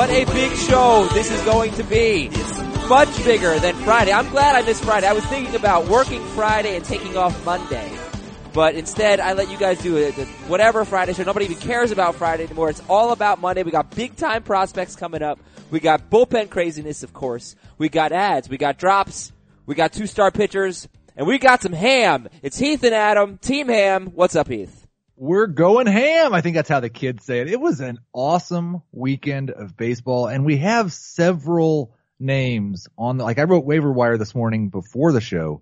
What a big show this is going to be. Much bigger than Friday. I'm glad I missed Friday. I was thinking about working Friday and taking off Monday. But instead, I let you guys do it. Whatever Friday show. Nobody even cares about Friday anymore. It's all about Monday. We got big time prospects coming up. We got bullpen craziness, of course. We got ads. We got drops. We got two star pitchers. And we got some ham. It's Heath and Adam. Team Ham. What's up, Heath? We're going ham. I think that's how the kids say it. It was an awesome weekend of baseball and we have several names on the, like I wrote waiver wire this morning before the show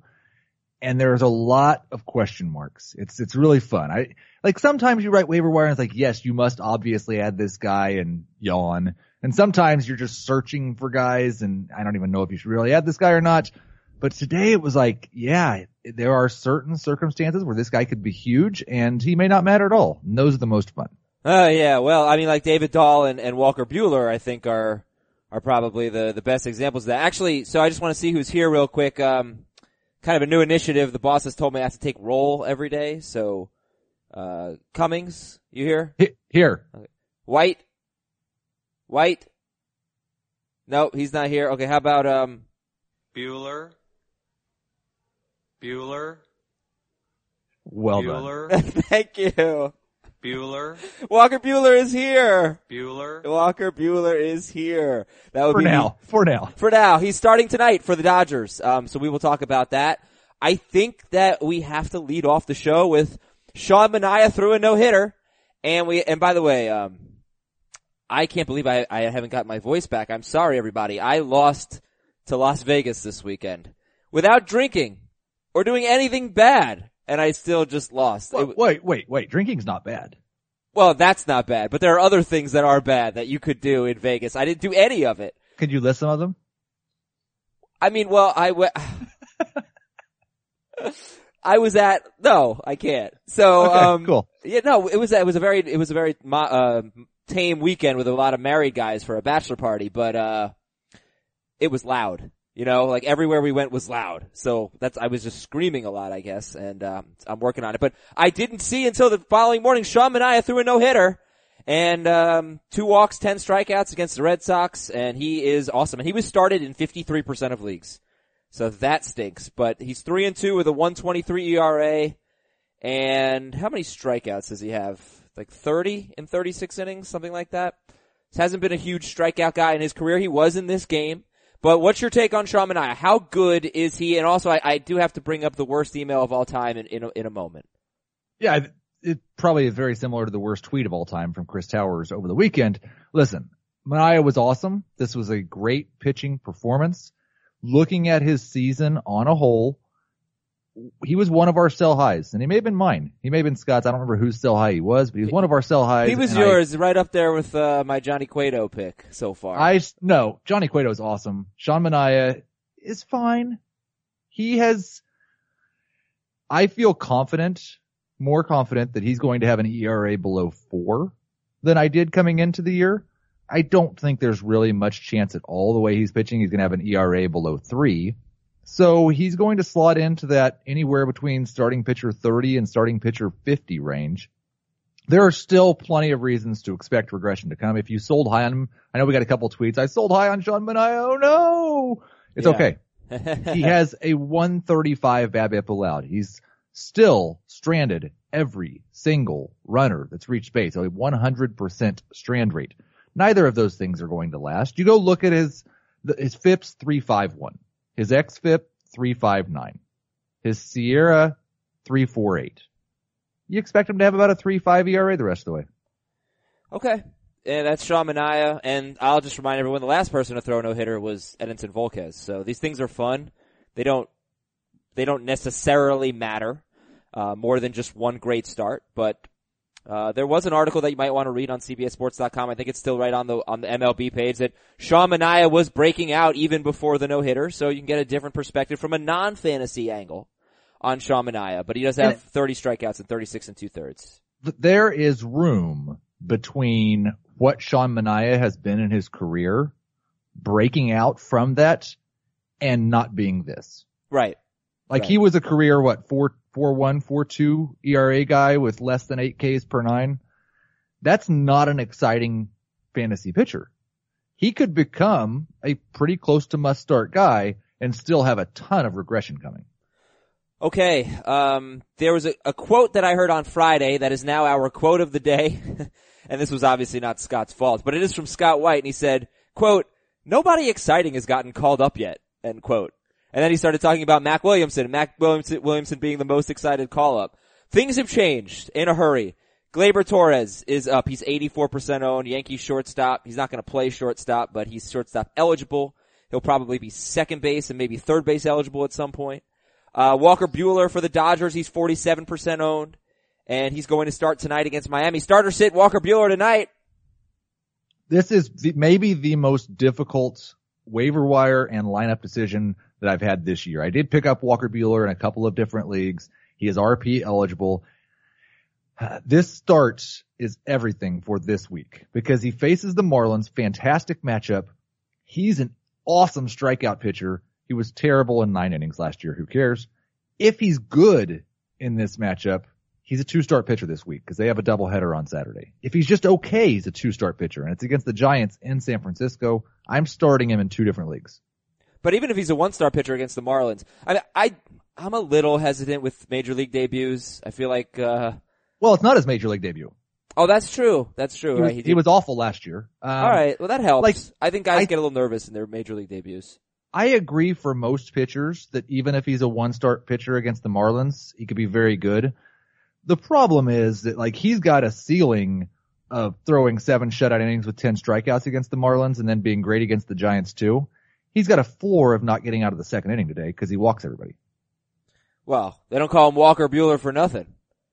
and there's a lot of question marks. It's, it's really fun. I, like sometimes you write waiver wire and it's like, yes, you must obviously add this guy and yawn. And sometimes you're just searching for guys and I don't even know if you should really add this guy or not. But today it was like, yeah, there are certain circumstances where this guy could be huge and he may not matter at all. And those are the most fun. Oh uh, yeah, well, I mean, like David Dahl and, and Walker Buehler, I think are are probably the the best examples of that. Actually, so I just want to see who's here real quick. Um, kind of a new initiative. The boss has told me I have to take roll every day. So, uh, Cummings, you here? Here. Okay. White. White. No, he's not here. Okay, how about um, Bueller? Bueller. Well Bueller. done. Thank you. Bueller. Walker Buehler is here. Bueller. Walker Buehler is here. That would For be now. For now. For now, he's starting tonight for the Dodgers. Um, so we will talk about that. I think that we have to lead off the show with Sean Manaea threw a no hitter, and we. And by the way, um, I can't believe I, I haven't got my voice back. I'm sorry, everybody. I lost to Las Vegas this weekend without drinking or doing anything bad, and I still just lost. Wait, It- wait, wait, wait. Drinking's not bad. well, that's not bad, but there are other things that are bad that you could do in Vegas. I didn't do any of it. Could you list some of them? I mean, well, I went. I was at no, I can't. So, Okay, um, cool. Yeah, no, it was it was a very it was a very uh, tame weekend with a lot of married guys for a bachelor party, but uh, it was loud. You know, like everywhere we went was loud. So that's I was just screaming a lot, I guess, and um, I'm working on it. But I didn't see until the following morning. Sean Manaea threw a no hitter. And um, two walks, ten strikeouts against the Red Sox, and he is awesome. And he was started in 53% of leagues. So that stinks. But he's three and two with a 123 ERA. And how many strikeouts does he have? Like 30 in 36 innings, something like that. This hasn't been a huge strikeout guy in his career. He was in this game. But what's your take on Sean Manaea? How good is he? And also, I, I do have to bring up the worst email of all time in, in, a, in a moment. Yeah, it- it probably is very similar to the worst tweet of all time from Chris Towers over the weekend. Listen, Manaea was awesome. This was a great pitching performance. Looking at his season on a whole, he was one of our sell highs, and he may have been mine. He may have been Scott's. I don't remember whose sell high he was, but he was one of our sell highs. He was and I- yours, right up there with uh, my Johnny Cueto pick so far. I no, Johnny Cueto is awesome. Sean Manaea is fine. He has. I feel confident, more confident that he's going to have an ERA below four than I did coming into the year. I don't think there's really much chance at all the way he's pitching. He's going to have an ERA below three. So he's going to slot into that anywhere between starting pitcher 30 and starting pitcher 50 range. There are still plenty of reasons to expect regression to come. If you sold high on him, I know we got a couple tweets. I sold high on Sean Manaea. Oh no! It's Yeah. okay. He has a 135 BABIP allowed. He's still stranded every single runner that's reached base. So a 100% strand rate. Neither of those things are going to last. You go look at his, his FIPS 351, his XFIP 359, his SIERA 348. You expect him to have about a 3.5 ERA the rest of the way. Okay. And that's Sean Manaea. And I'll just remind everyone the last person to throw a no hitter was Edinson Volquez. So these things are fun. They don't, they don't necessarily matter, uh, more than just one great start, but, uh, there was an article that you might want to read on CBSSports.com. I think it's still right on the on the MLB page that Sean Manaea was breaking out even before the no hitter, so you can get a different perspective from a non fantasy angle on Sean Manaea. But he does have 30 strikeouts and 36 and two thirds. there is room between what Sean Manaea has been in his career, breaking out from that, and not being this. Right. Like Right. he was a career what four four one four two ERA guy with less than eight Ks per nine. That's not an exciting fantasy pitcher. he could become a pretty close to must start guy and still have a ton of regression coming. Okay, um, there was a, a quote that I heard on Friday that is now our quote of the day. and this was obviously not Scott's fault, but it is from Scott White and he said, quote, nobody exciting has gotten called up yet, end quote. And then he started talking about Mac Williamson, Mac Williamson, Williamson being the most excited call up. Things have changed in a hurry. Gleyber Torres is up. He's 84% owned. Yankee shortstop. He's not going to play shortstop, but he's shortstop eligible. He'll probably be second base and maybe third base eligible at some point. Uh, Walker Buehler for the Dodgers. He's 47% owned and he's going to start tonight against Miami. Starter sit Walker Buehler tonight. This is the, maybe the most difficult waiver wire and lineup decision that I've had this year. I did pick up Walker Buehler in a couple of different leagues. He is RP eligible. This start is everything for this week because he faces the Marlins. Fantastic matchup. He's an awesome strikeout pitcher. He was terrible in nine innings last year. Who cares? If he's good in this matchup, he's a two-start pitcher this week because they have a doubleheader on Saturday. If he's just okay, he's a two-start pitcher and it's against the Giants in San Francisco. I'm starting him in two different leagues. But even if he's a one-star pitcher against the Marlins, I, I, I'm a little hesitant with major league debuts. I feel like, uh, well, it's not his major league debut. Oh, that's true. That's true. He was, right? he did- was awful last year. Um, All right. Well, that helps. like, I think guys I- get a little nervous in their major league debuts. I agree for most pitchers that even if he's a one start pitcher against the Marlins, he could be very good. The problem is that like he's got a ceiling of throwing seven shutout innings with 10 strikeouts against the Marlins and then being great against the Giants too. He's got a floor of not getting out of the second inning today because he walks everybody. Well, they don't call him Walker Buehler for nothing.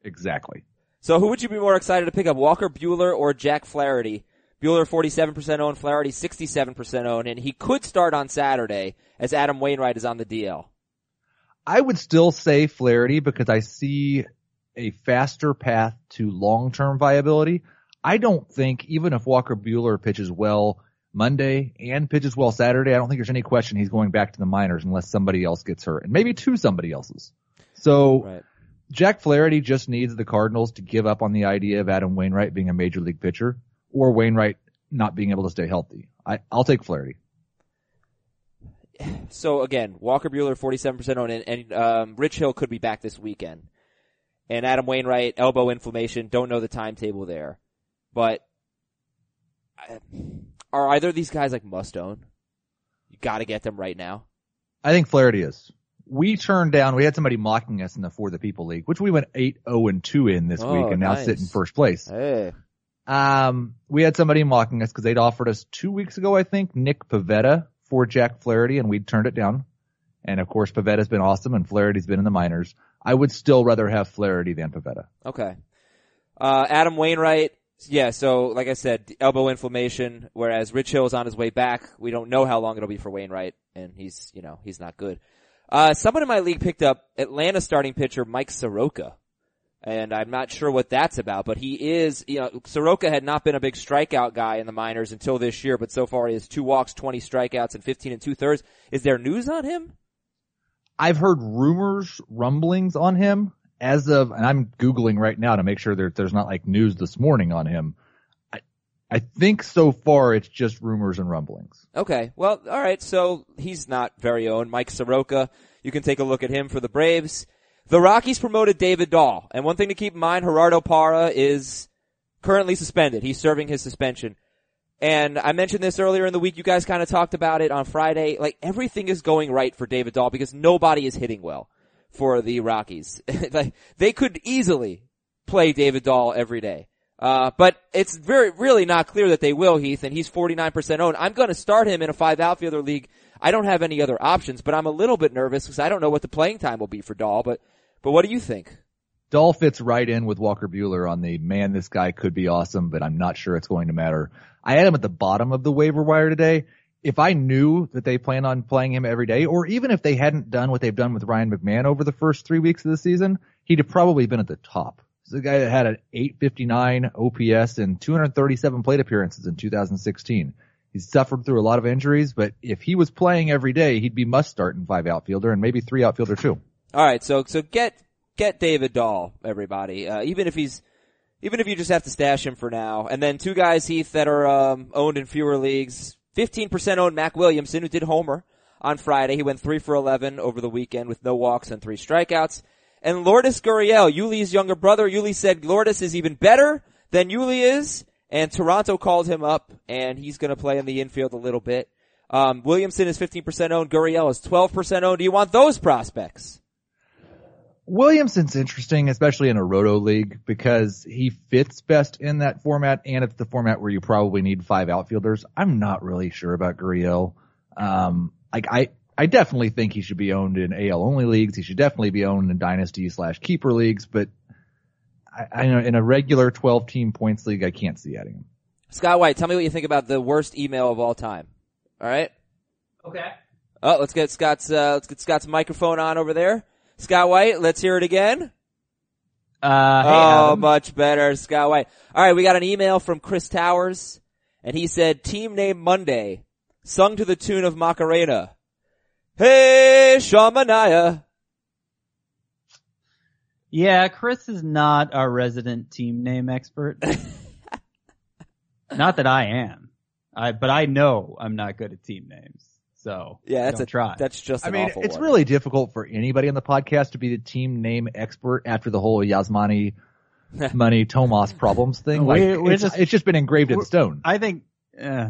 Exactly. So who would you be more excited to pick up, Walker Buehler or Jack Flaherty? Buehler 47% owned, Flaherty 67% owned, and he could start on Saturday as Adam Wainwright is on the DL. I would still say Flaherty because I see a faster path to long-term viability. I don't think even if Walker Buehler pitches well Monday and pitches well Saturday, I don't think there's any question he's going back to the minors unless somebody else gets hurt and maybe two somebody else's. So Right. Jack Flaherty just needs the Cardinals to give up on the idea of Adam Wainwright being a major league pitcher or Wainwright not being able to stay healthy. I, I'll take Flaherty. So again, Walker Buehler 47% on it and um, Rich Hill could be back this weekend. And Adam Wainwright, elbow inflammation, don't know the timetable there. But I- are either of these guys like must own? You gotta get them right now. I think Flaherty is. We turned down, we had somebody mocking us in the For the People League, which we went 8-0 and 2 in this Oh, week and now nice. sit in first place. Hey. Um, we had somebody mocking us because they'd offered us two weeks ago, I think, Nick Pivetta for Jack Flaherty and we'd turned it down. And of course, Pivetta's been awesome and Flaherty's been in the minors. I would still rather have Flaherty than Pivetta. Okay. Uh, Adam Wainwright, yeah, so like I said, elbow inflammation, whereas Rich Hill is on his way back. We don't know how long it'll be for Wainwright, and he's, you know, he's not good. Uh, someone in my league picked up Atlanta starting pitcher Mike Soroka. And I'm not sure what that's about, but he is, you know, Soroka had not been a big strikeout guy in the minors until this year, but so far he has two walks, 20 strikeouts, and 15 and two thirds. Is there news on him? I've heard rumors, rumblings on him as of, and I'm Googling right now to make sure that there's not like news this morning on him. I, I think so far it's just rumors and rumblings. Okay. Well, all right. So he's not very own. Mike Soroka. You can take a look at him for the Braves. The Rockies promoted David Dahl. And one thing to keep in mind, Gerardo Parra is currently suspended. He's serving his suspension. And I mentioned this earlier in the week. You guys kind of talked about it on Friday. Like everything is going right for David Dahl because nobody is hitting well for the Rockies. they could easily play David Dahl every day. Uh, but it's very, really not clear that they will, Heath, and he's 49% owned. I'm gonna start him in a five outfielder league. I don't have any other options, but I'm a little bit nervous because I don't know what the playing time will be for Dahl, but, but what do you think? Dahl fits right in with Walker Buehler on the man, this guy could be awesome, but I'm not sure it's going to matter. I had him at the bottom of the waiver wire today. If I knew that they plan on playing him every day, or even if they hadn't done what they've done with Ryan McMahon over the first three weeks of the season, he'd have probably been at the top. Is a guy that had an 859 OPS and 237 plate appearances in 2016. He's suffered through a lot of injuries, but if he was playing every day, he'd be must start in five outfielder and maybe three outfielder too. All right, so so get get David Dahl, everybody. Uh, even if he's even if you just have to stash him for now, and then two guys Heath that are um, owned in fewer leagues. 15% owned Mac Williamson, who did homer on Friday. He went 3 for 11 over the weekend with no walks and 3 strikeouts. And Lourdes Gurriel, Yuli's younger brother, Yuli said Lourdes is even better than Yuli is, and Toronto called him up, and he's gonna play in the infield a little bit. Um, Williamson is 15% owned, Gurriel is 12% owned. Do you want those prospects? Williamson's interesting, especially in a roto league, because he fits best in that format, and it's the format where you probably need five outfielders. I'm not really sure about Gurriel. Um, like I, I definitely think he should be owned in AL only leagues. He should definitely be owned in dynasty slash keeper leagues, but I, I know in a regular 12 team points league, I can't see adding him. Scott White, tell me what you think about the worst email of all time. All right. Okay. Oh, let's get Scott's uh, let's get Scott's microphone on over there. Scott White, let's hear it again. Uh, hey, oh, Adam. much better, Scott White. All right, we got an email from Chris Towers, and he said, "Team name Monday, sung to the tune of Macarena." Hey, Shamanaya. Yeah, Chris is not our resident team name expert. not that I am. I, but I know I'm not good at team names. So Yeah, that's don't a try. That's just I an mean, awful it's one. really difficult for anybody on the podcast to be the team name expert after the whole Yasmani money Tomas problems thing. Like, We're- we're it's, just- it's just been engraved in stone. I think, uh,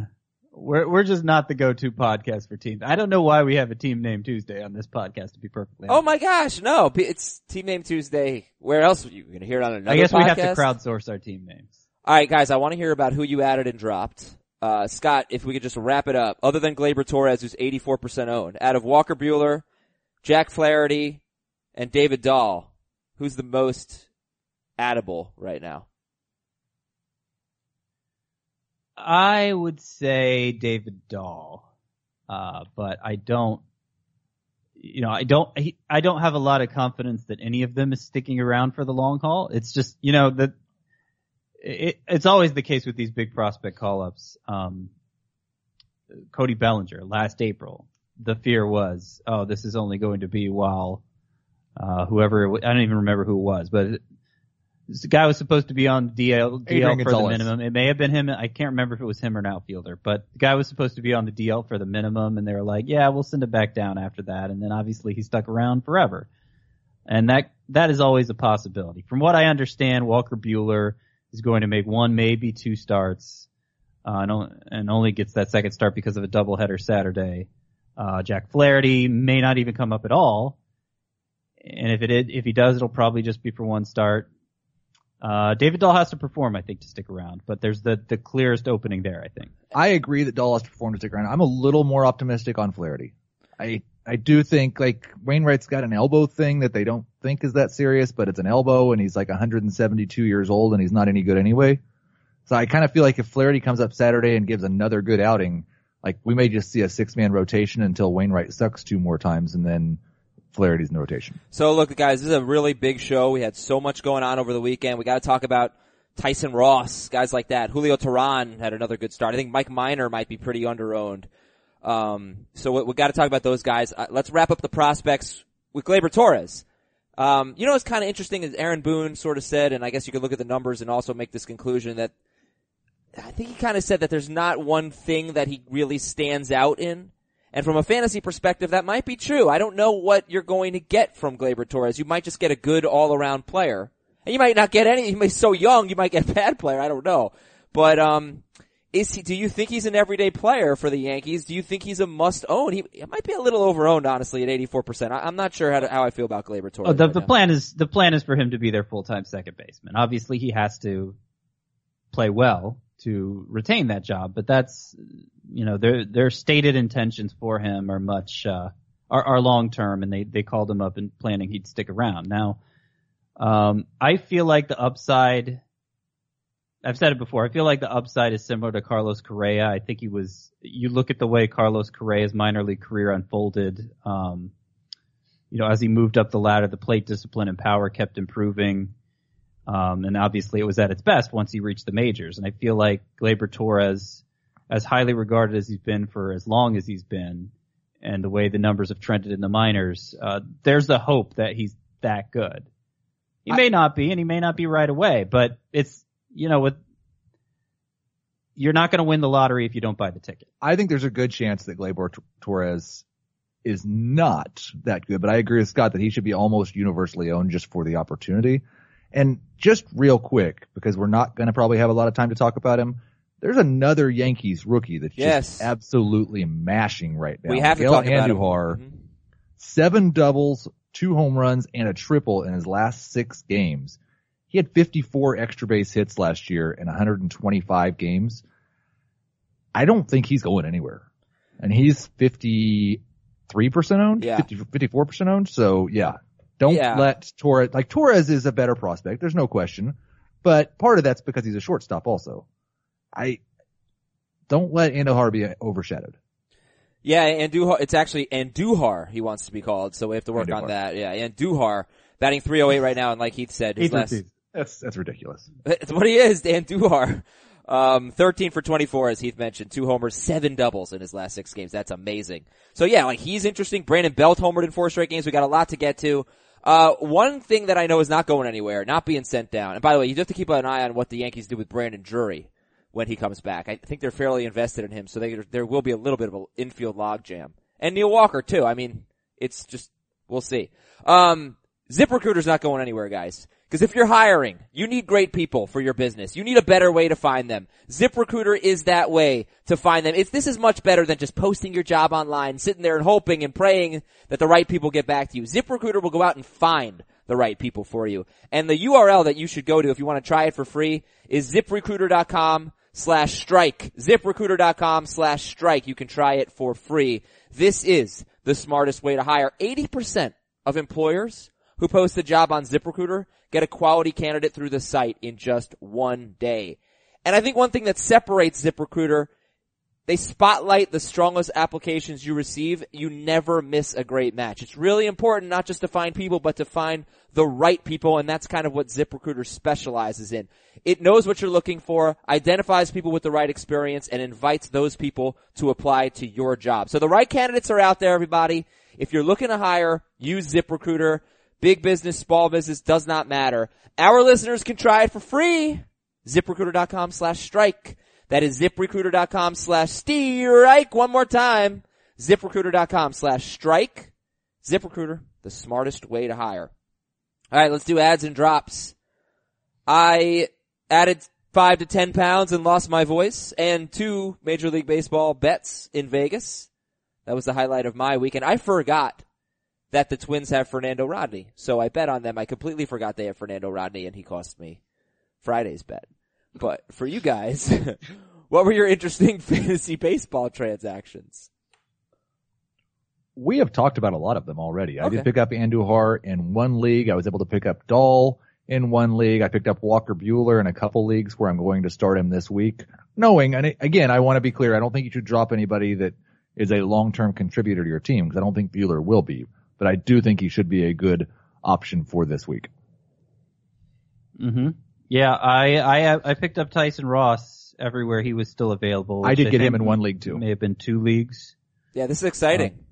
we're, we're just not the go-to podcast for teams. I don't know why we have a team name Tuesday on this podcast to be perfectly honest. Oh my gosh, no! It's Team Name Tuesday. Where else are you going to hear it on another? I guess we have to crowdsource our team names. All right, guys, I want to hear about who you added and dropped. Uh, Scott, if we could just wrap it up, other than Gleyber Torres, who's 84% owned, out of Walker Buehler, Jack Flaherty, and David Dahl, who's the most addable right now? I would say David Dahl, uh, but I don't. You know, I don't. I don't have a lot of confidence that any of them is sticking around for the long haul. It's just, you know, that it, it's always the case with these big prospect call-ups. Um, Cody Bellinger last April, the fear was, oh, this is only going to be while uh, whoever I don't even remember who it was, but it- this guy was supposed to be on DL, DL for the minimum. It may have been him. I can't remember if it was him or an outfielder, but the guy was supposed to be on the DL for the minimum, and they were like, "Yeah, we'll send it back down after that." And then obviously he stuck around forever, and that that is always a possibility. From what I understand, Walker Buehler is going to make one, maybe two starts, uh, and, and only gets that second start because of a doubleheader Saturday. Uh, Jack Flaherty may not even come up at all, and if it if he does, it'll probably just be for one start. Uh, David Dahl has to perform, I think, to stick around, but there's the, the clearest opening there, I think. I agree that Dahl has to perform to stick around. I'm a little more optimistic on Flaherty. I I do think like Wainwright's got an elbow thing that they don't think is that serious, but it's an elbow and he's like 172 years old and he's not any good anyway. So I kind of feel like if Flaherty comes up Saturday and gives another good outing, like we may just see a six man rotation until Wainwright sucks two more times and then Flaherty's in the rotation. So look, guys, this is a really big show. We had so much going on over the weekend. We got to talk about Tyson Ross, guys like that. Julio Teheran had another good start. I think Mike Minor might be pretty underowned. Um, so we, we got to talk about those guys. Uh, let's wrap up the prospects with Gleyber Torres. Um, you know what's kind of interesting is Aaron Boone sort of said, and I guess you could look at the numbers and also make this conclusion that I think he kind of said that there's not one thing that he really stands out in. And from a fantasy perspective, that might be true. I don't know what you're going to get from Gleyber Torres. You might just get a good all-around player. And you might not get any, he may so young, you might get a bad player, I don't know. But, um, is he, do you think he's an everyday player for the Yankees? Do you think he's a must own? He, he might be a little over-owned, honestly, at 84%. I, I'm not sure how, to, how I feel about Gleyber Torres. Oh, the, right the plan is the plan is for him to be their full time second baseman. Obviously, he has to play well to retain that job, but that's you know their their stated intentions for him are much uh, are, are long term, and they they called him up and planning he'd stick around. Now, um, I feel like the upside. I've said it before. I feel like the upside is similar to Carlos Correa. I think he was. You look at the way Carlos Correa's minor league career unfolded. Um, you know, as he moved up the ladder, the plate discipline and power kept improving. Um, and obviously it was at its best once he reached the majors. And I feel like Gleyber Torres, as highly regarded as he's been for as long as he's been, and the way the numbers have trended in the minors, uh, there's the hope that he's that good. He may not be, and he may not be right away, but it's, you know, with, you're not going to win the lottery if you don't buy the ticket. I think there's a good chance that Gleyber Torres is not that good, but I agree with Scott that he should be almost universally owned just for the opportunity. And just real quick, because we're not going to probably have a lot of time to talk about him. There's another Yankees rookie that's Yes. just absolutely mashing right now. we have to Miguel talk about him. Andujar, Mhm. seven doubles, two home runs, and a triple in his last six games. He had 54 extra base hits last year in 125 games. I don't think he's going anywhere. And he's 53% owned? Yeah. 50, 54% owned? So yeah. Don't Yeah. let Torres, like Torres is a better prospect. There's no question. But part of that's because he's a shortstop also. I, don't let Andujar be overshadowed. Yeah, Andujar, it's actually Andujar he wants to be called, so we have to work on that. Yeah, Andujar, batting 308 right now, and like Heath said, his last, That's, that's ridiculous. That's what he is, Dan Duhar. Um, 13 for 24, as Heath mentioned, two homers, seven doubles in his last six games. That's amazing. So yeah, like he's interesting. Brandon Belt homered in four straight games. We got a lot to get to. Uh, one thing that I know is not going anywhere, not being sent down. And by the way, you have to keep an eye on what the Yankees do with Brandon Drury when he comes back. I think they're fairly invested in him, so they, there will be a little bit of an infield logjam. And Neil Walker too. I mean, it's just, we'll see. Um, ZipRecruiter's not going anywhere, guys. Because if you're hiring, you need great people for your business. You need a better way to find them. ZipRecruiter is that way to find them. It's, this is much better than just posting your job online, sitting there and hoping and praying that the right people get back to you. ZipRecruiter will go out and find the right people for you. And the URL that you should go to if you want to try it for free is ziprecruiter.com slash strike. ZipRecruiter.com slash strike. You can try it for free. This is the smartest way to hire. 80% of employers who post a job on ZipRecruiter get a quality candidate through the site in just one day. And I think one thing that separates ZipRecruiter, they spotlight the strongest applications you receive. You never miss a great match. It's really important not just to find people, but to find the right people, and that's kind of what ZipRecruiter specializes in. It knows what you're looking for, identifies people with the right experience, and invites those people to apply to your job. So the right candidates are out there, everybody. If you're looking to hire, use ZipRecruiter. Big business, small business, does not matter. Our listeners can try it for free. ZipRecruiter.com slash strike. That is ziprecruiter.com slash strike. One more time. ZipRecruiter.com slash strike. ZipRecruiter, the smartest way to hire. Alright, let's do ads and drops. I added five to ten pounds and lost my voice and two Major League Baseball bets in Vegas. That was the highlight of my weekend. I forgot that the Twins have Fernando Rodney. So I bet on them. I completely forgot they have Fernando Rodney and he cost me Friday's bet. But for you guys, what were your interesting fantasy baseball transactions? we have talked about a lot of them already. I did pick up Andujar in one league. I was able to pick up Dahl in one league. I picked up Walker Buehler in a couple leagues where I'm going to start him this week. Knowing, and again, I want to be clear, I don't think you should drop anybody that is a long-term contributor to your team because I don't think Buehler will be, but I do think he should be a good option for this week. hmm Yeah, I, I I picked up Tyson Ross everywhere he was still available. I which did get him in one league too. May have been two leagues. Yeah, this is exciting.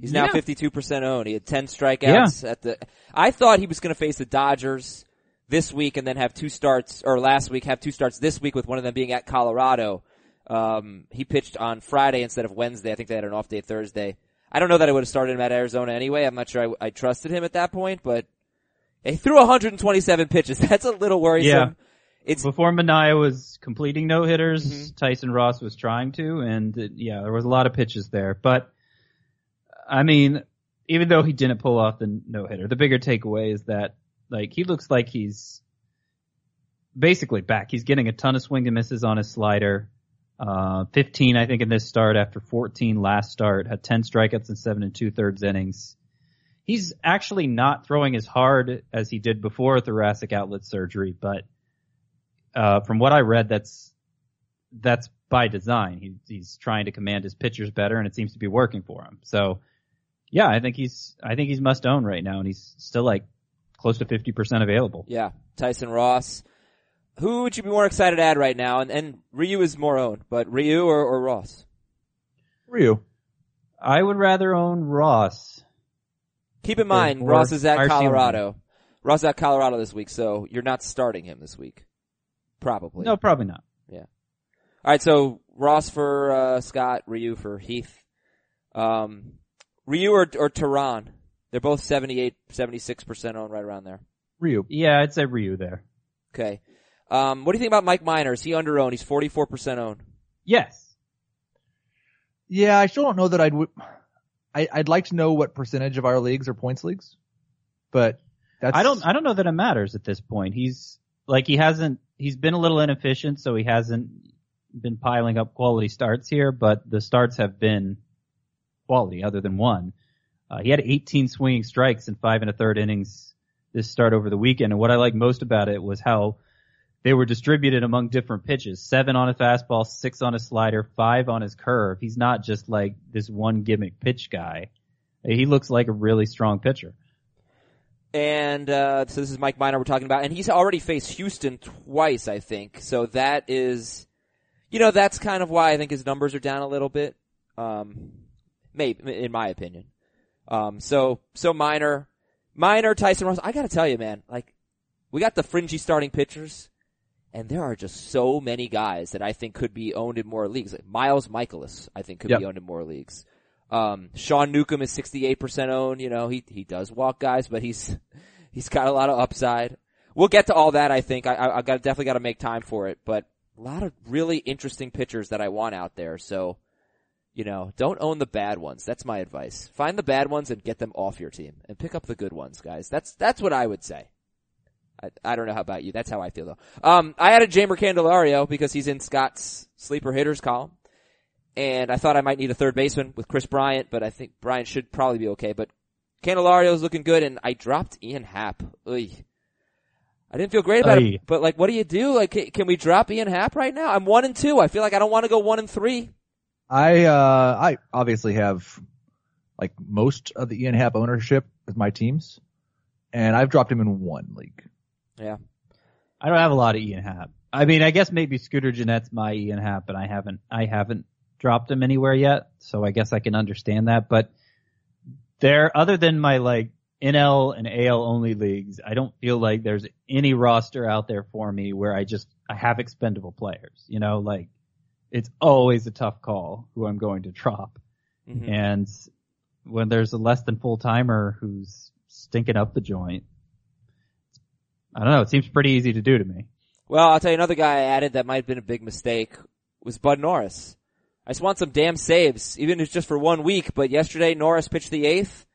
He's now yeah. 52% owned. He had 10 strikeouts at the, I thought he was going to face the Dodgers this week and then have two starts, or last week have two starts this week with one of them being at Colorado. Um, he pitched on Friday instead of Wednesday. I think they had an off day Thursday. I don't know that I would have started him at Arizona anyway. I'm not sure I, I trusted him at that point, but he threw 127 pitches. That's a little worrisome. Yeah. It's, Before Manaea was completing no hitters, Mhm. Tyson Ross was trying to, and uh, yeah, there was a lot of pitches there. But I mean, even though he didn't pull off the no hitter, the bigger takeaway is that like he looks like he's basically back. He's getting a ton of swing and misses on his slider. Uh, 15, I think, in this start after 14 last start, had 10 strikeouts in seven and two thirds innings. He's actually not throwing as hard as he did before thoracic outlet surgery, but uh, from what I read, that's that's by design. He, he's trying to command his pitchers better, and it seems to be working for him. So, yeah, I think he's I think he's must own right now, and he's still like close to fifty percent available. yeah, Tyson Ross. Who would you be more excited to add right now? And, and Ryu is more owned, but Ryu or, or Ross? Ryu. I would rather own Ross. Keep in mind, or Ross is at higher ceiling. Colorado. Ross is at Colorado this week, so you're not starting him this week. Probably. No, probably not. Yeah. All right, so Ross for uh, Scott, Ryu for Heath. Um, Ryu or, or Teheran? They're both 78, 76% owned right around there. Ryu. Yeah, I'd say Ryu there. Okay. Um, what do you think about Mike Minor? Is he under owned? He's 44% owned. Yes. Yeah, I still don't know that I'd. w- I, I'd like to know what percentage of our leagues are points leagues, but that's. I don't I don't know that it matters at this point. He's like he hasn't he's been a little inefficient, so he hasn't been piling up quality starts here, but the starts have been quality other than one. Uh, he had 18 swinging strikes in five and a third innings this start over the weekend, and what I like most about it was how they were distributed among different pitches. Seven on a fastball, six on a slider, five on his curve. He's not just like this one gimmick pitch guy. He looks like a really strong pitcher. And uh, so this is Mike Minor we're talking about, and he's already faced Houston twice, I think. So that is, you know, that's kind of why I think his numbers are down a little bit. Um, maybe in my opinion. Um, so so Minor, Minor, Tyson Ross. I got to tell you, man, like we got the fringy starting pitchers, and there are just so many guys that I think could be owned in more leagues. Like Miles Mikolas, I think could Yep. be owned in more leagues. Um, Sean Newcomb is 68% owned. You know, he, he does walk guys, but he's, he's got a lot of upside. We'll get to all that, I think. I, I, I got, definitely got to make time for it, but a lot of really interesting pitchers that I want out there. So, you know, don't own the bad ones. That's my advice. Find the bad ones and get them off your team and pick up the good ones, guys. That's, that's what I would say. I, I don't know how about you. That's how I feel though. Um, I added Jeimer Candelario because he's in Scott's sleeper hitters column. And I thought I might need a third baseman with Kris Bryant, but I think Bryant should probably be okay. But Candelario's looking good and I dropped Ian Happ. Oy. I didn't feel great about Oy. it, but like, what do you do? Like, ca- can we drop Ian Happ right now? I'm one and two. I feel like I don't want to go one and three. I uh I obviously have like most of the Ian Happ ownership with my teams, and I've dropped him in one league. Yeah. I don't have a lot of Ian Happ. I mean, I guess maybe Scooter Gennett's my Ian Happ, but I haven't, I haven't dropped him anywhere yet. So I guess I can understand that. But there, other than my like NL and AL only leagues, I don't feel like there's any roster out there for me where I just, I have expendable players. You know, like it's always a tough call who I'm going to drop. Mhm. And when there's a less than full timer who's stinking up the joint, I don't know. It seems pretty easy to do to me. Well, I'll tell you another guy I added that might have been a big mistake was Bud Norris. I just want some damn saves, even if it's just for one week. But yesterday Norris pitched the eighth,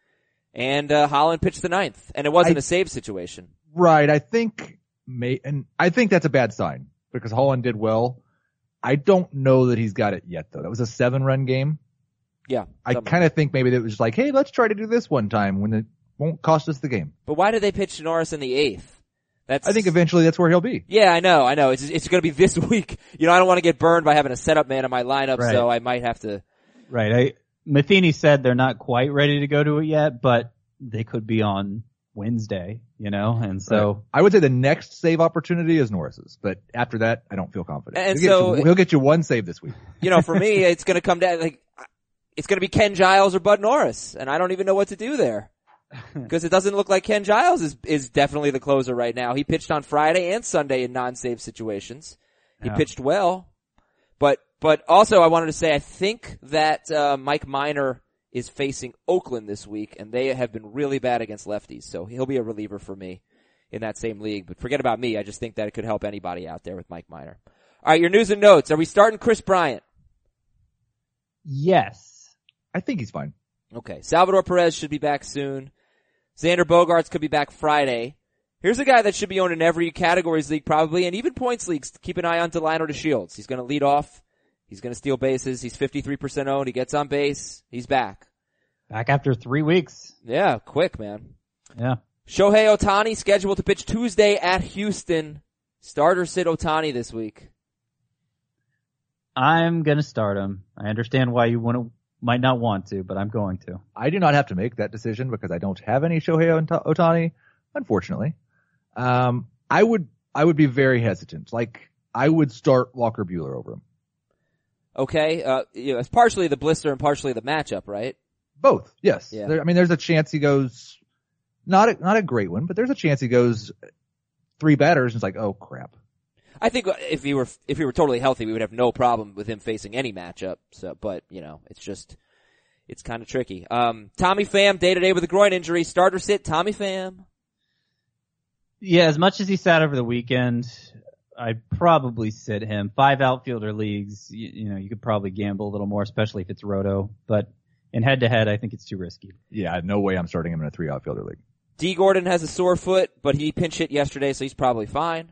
and uh, Holland pitched the ninth, and it wasn't I- a save situation. Right. I think may and I think that's a bad sign because Holland did well. I don't know that he's got it yet though. That was a seven run game. Yeah, I kind of think maybe that was just like, hey, let's try to do this one time when it won't cost us the game. But why did they pitch Norris in the eighth? That's I think eventually that's where he'll be. Yeah, I know, I know. It's it's going to be this week. You know, I don't want to get burned by having a setup man in my lineup, Right. so I might have to. Right. I, Matheny said they're not quite ready to go to it yet, but they could be on Wednesday, you know, and so I would say the next save opportunity is Norris's, but after that, I don't feel confident. And he'll, so- get you, he'll get you one save this week. You know, for me, it's going to come down like it's going to be Ken Giles or Bud Norris, and I don't even know what to do there because it doesn't look like Ken Giles is is definitely the closer right now. He pitched on Friday and Sunday in non-save situations. He Yeah. pitched well, but but also I wanted to say I think that uh, Mike Minor is facing Oakland this week, and they have been really bad against lefties, so he'll be a reliever for me in that same league. But forget about me. I just think that it could help anybody out there with Mike Minor. All right, your news and notes. Are we starting Kris Bryant? yes. I think he's fine. Okay. Salvador Perez should be back soon. Xander Bogaerts could be back Friday. Here's a guy that should be owned in every categories league probably, and even points leagues. Keep an eye on Delino DeShields. He's going to lead off. He's going to steal bases. He's 53% owned. He gets on base. He's back. Back after three weeks. Yeah, quick, man. Yeah. Shohei Ohtani scheduled to pitch Tuesday at Houston. Starter sit Ohtani this week. I'm going to start him. I understand why you want to, might not want to, but I'm going to. I do not have to make that decision because I don't have any Shohei Ota- Ohtani, unfortunately. Um, I would, I would be very hesitant. Like, I would start Walker Buehler over him. Okay, uh, you know, it's partially the blister and partially the matchup, right? Both, yes. Yeah. There, I mean, there's a chance he goes, not a, not a great one, but there's a chance he goes three batters and it's like, oh crap. I think if he were if he were totally healthy, we would have no problem with him facing any matchup. So, but you know, it's just it's kind of tricky. Um, Tommy Pham day to day with a groin injury. Starter sit. Tommy Pham. Yeah, as much as he sat over the weekend, I'd probably sit him. Five outfielder leagues, you, you know, you could probably gamble a little more, especially if it's roto. But in head to head, I think it's too risky. Yeah, no way I'm starting him in a three outfielder league. Dee Gordon has a sore foot, but he pinch hit yesterday, so he's probably fine.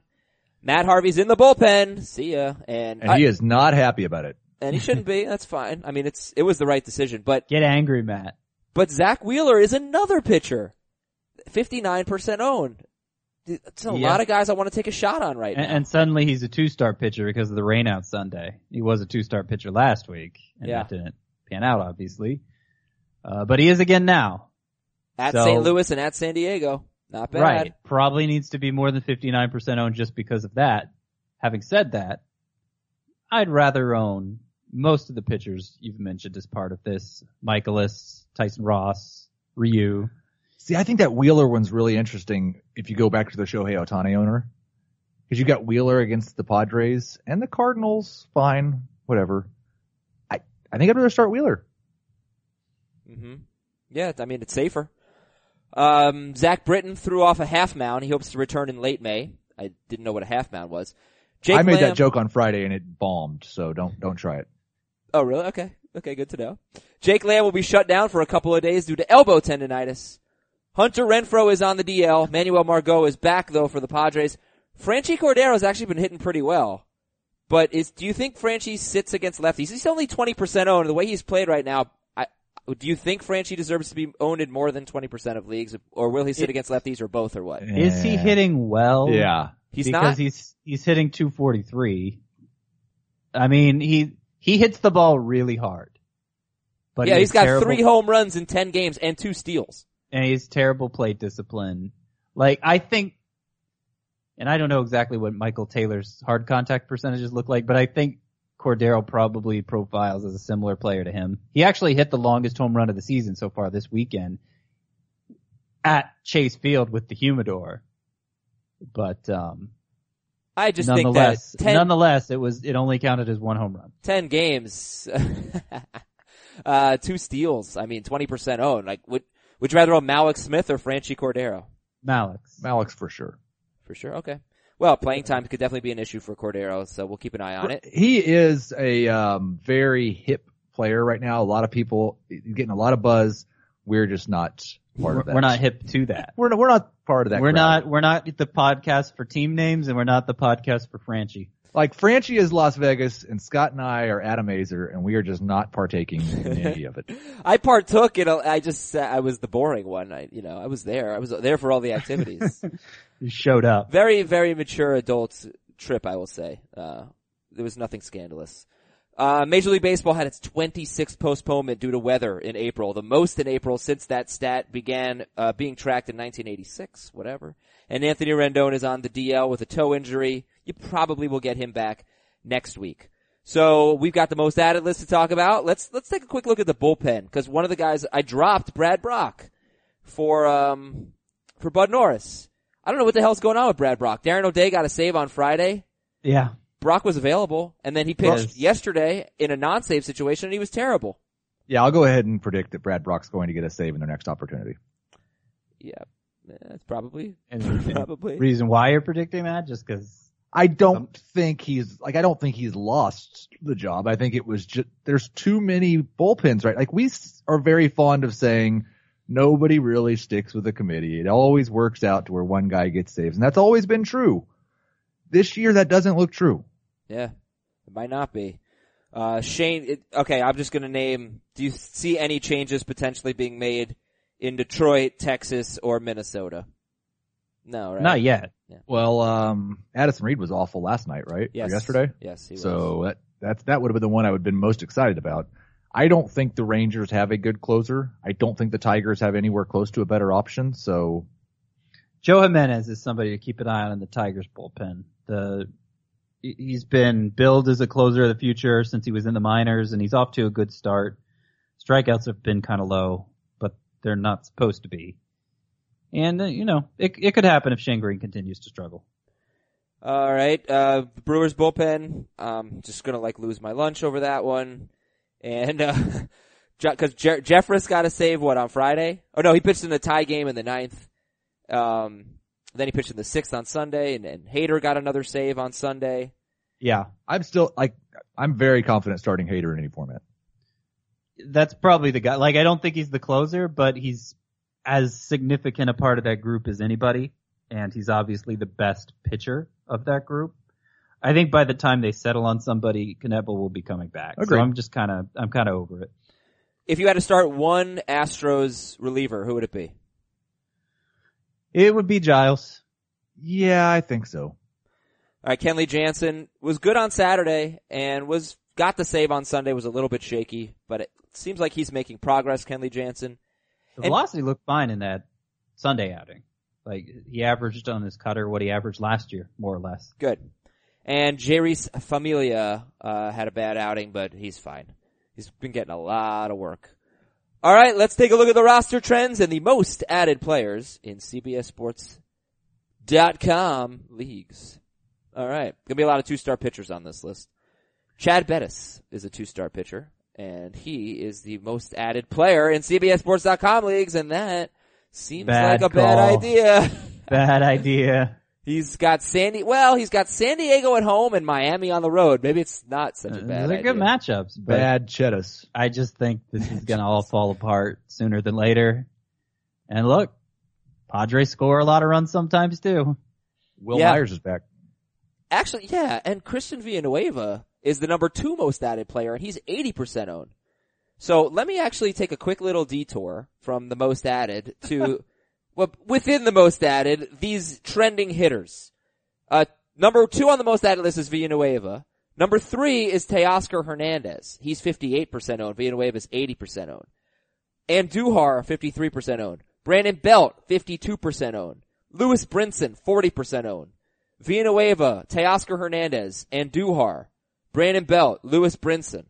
Matt Harvey's in the bullpen. See ya. And, And I- he is not happy about it. and he shouldn't be. That's fine. I mean, it's it was the right decision. But Get angry, Matt. but Zack Wheeler is another pitcher, fifty nine percent owned. It's a Yeah. lot of guys I want to take a shot on right And, now. and suddenly he's a two-star pitcher because of the rain out Sunday. He was a two-star pitcher last week, and Yeah. that didn't pan out, obviously. Uh, but he is again now. at so- St. Louis and at San Diego, not bad. Right. Probably needs to be more than 59% owned just because of that. Having said that, I'd rather own most of the pitchers you've mentioned as part of this. Mikolas, Tyson Ross, Ryu. See, I think that Wheeler one's really interesting if you go back to the Shohei Ohtani owner. Cause you got Wheeler against the Padres and the Cardinals, fine, whatever. I, I think I'd rather start Wheeler. Mm-hmm. Yeah, I mean it's safer. Um, Zach Britton threw off a half mound. He hopes to return in late May. I didn't know what a half mound was. Jake I made Lamb- that joke on Friday and it bombed, so don't, don't try it. Oh, really? Okay. Okay, good to know. Jake Lamb will be shut down for a couple of days due to elbow tendonitis. Hunter Renfroe is on the DL. Manuel Margot is back though for the Padres. Franchy Cordero's actually been hitting pretty well. But is, do you think Franchy sits against lefties? He's only 20% owned. The way he's played right now, do you think Franchy deserves to be owned in more than 20% of leagues? Or will he sit It- against lefties or both or what? Is he hitting well? Yeah. He's because not? he's he's hitting 243. I mean, he he hits the ball really hard. But yeah, he's got terrible, three home runs in 10 games and two steals. and he's terrible plate discipline. Like I think, and I don't know exactly what Michael Taylor's hard contact percentages look like, but I think Cordero probably profiles as a similar player to him. He actually hit the longest home run of the season so far this weekend at Chase Field with the Humidor. But um, I just think that nonetheless, 10, nonetheless, it was it only counted as one home run. 10 games, uh, two steals. I mean, 20% owned. Like, would, would you rather own Mallex Smith or Franchy Cordero? Mallex. Mallex for sure. For sure. Okay. Well, playing time could definitely be an issue for Cordero, so we'll keep an eye on it. He is a um, very hip player right now. A lot of people he's getting a lot of buzz. We're just not part We're, of that. we're not hip to that. We're not, we're not part of that. We're crowd. not we're not the podcast for team names, and we're not the podcast for Franchy. like Franchy is Las Vegas, and Scott and I are Adam Azer, and we are just not partaking in any of it. I partook in a, I just, I was the boring one. I, you know, I was there. I was there for all the activities. Showed up. very, very mature adult trip, I will say. Uh, there was nothing scandalous. Uh, Major League Baseball had its 26th postponement due to weather in April, the most in April since that stat began uh, being tracked in 1986, whatever. And Anthony Rendon is on the DL with a toe injury. You probably will get him back next week. So we've got the most added list to talk about. Let's let's take a quick look at the bullpen because one of the guys I dropped Brad Brach for um for Bud Norris. I don't know what the hell's going on with Brad Brach. Darren O'Day got a save on Friday. Yeah. Brach was available, and then he pitched Yes. yesterday in a non-save situation, and he was terrible. Yeah, I'll go ahead and predict that Brad Brach's going to get a save in their next opportunity. Yeah, that's probably And, and probably. reason why you're predicting that, just because I don't think he's like I don't think he's lost the job. I think it was just there's too many bullpens, right? Like we are very fond of saying nobody really sticks with the committee. It always works out to where one guy gets saves, and that's always been true. This year that doesn't look true. Yeah, it might not be. Uh, Shane, it, okay, I'm just gonna name, do you see any changes potentially being made in Detroit, Texas, or Minnesota? No, right? not yet. Well, um, Addison Reed was awful last night, right? Or Yes. yesterday. Yes, he was. So that that's that would have been the one I would have been most excited about. I don't think the Rangers have a good closer. I don't think the Tigers have anywhere close to a better option. So Joe Jimenez is somebody to keep an eye on in the Tigers bullpen. The he- he's been billed as a closer of the future since he was in the minors, and he's off to a good start. Strikeouts have been kind of low, but they're not supposed to be. And uh, you know, it it could happen if Shane Greene continues to struggle. All right, uh, the Brewers bullpen. Um, just gonna like lose my lunch over that one, and uh, because Je- Jeffress got a save what on Friday? Oh no, he pitched in the tie game in the ninth. Um, then he pitched in the sixth on Sunday, and, and Hader got another save on Sunday. Yeah, I'm still like I'm very confident starting Hader in any format. that's probably the guy. Like, I don't think he's the closer, but he's as significant a part of that group as anybody, and he's obviously the best pitcher of that group. I think by the time they settle on somebody, Knebel will be coming back. So I'm just kind of, I'm kind of over it. If you had to start one Astros reliever, who would it be? It would be Giles. Yeah, I think so. All right, Kenley Jansen was good on Saturday and was got the save on Sunday. Was a little bit shaky, but it seems like he's making progress. Kenley Jansen. The And- velocity looked fine in that Sunday outing. Like he averaged on his cutter what he averaged last year, more or less. Good. And Jeurys Familia uh, had a bad outing, but he's fine. He's been getting a lot of work. All right, let's take a look at the roster trends and the most added players in CBSSports.com leagues. All right, gonna be a lot of two-star pitchers on this list. Chad Bettis is a two-star pitcher, and he is the most added player in CBSSports.com leagues, and that seems Bad like a bad idea. Bad idea. He's got Sandy. Well, he's got San Diego at home and Miami on the road. Maybe it's not such a uh, bad They're idea. good matchups, Bad Cheddus. I just think this is gonna all fall apart sooner than later. And look, Padres score a lot of runs sometimes too. Will Yeah. Myers is back. Actually, yeah, and Christian Villanueva is the number two most added player, and he's 80% owned. So let me actually take a quick little detour from the most added to, well, within the most added, these trending hitters. Uh, number two on the most added list is Villanueva. Number three is Teoscar Hernandez. He's 58% owned. Villanueva is 80% owned. Andujar, 53% owned. Brandon Belt, 52% owned. Lewis Brinson, 40% owned. Villanueva, Teoscar Hernandez, Andujar. Brandon Belt, Lewis Brinson.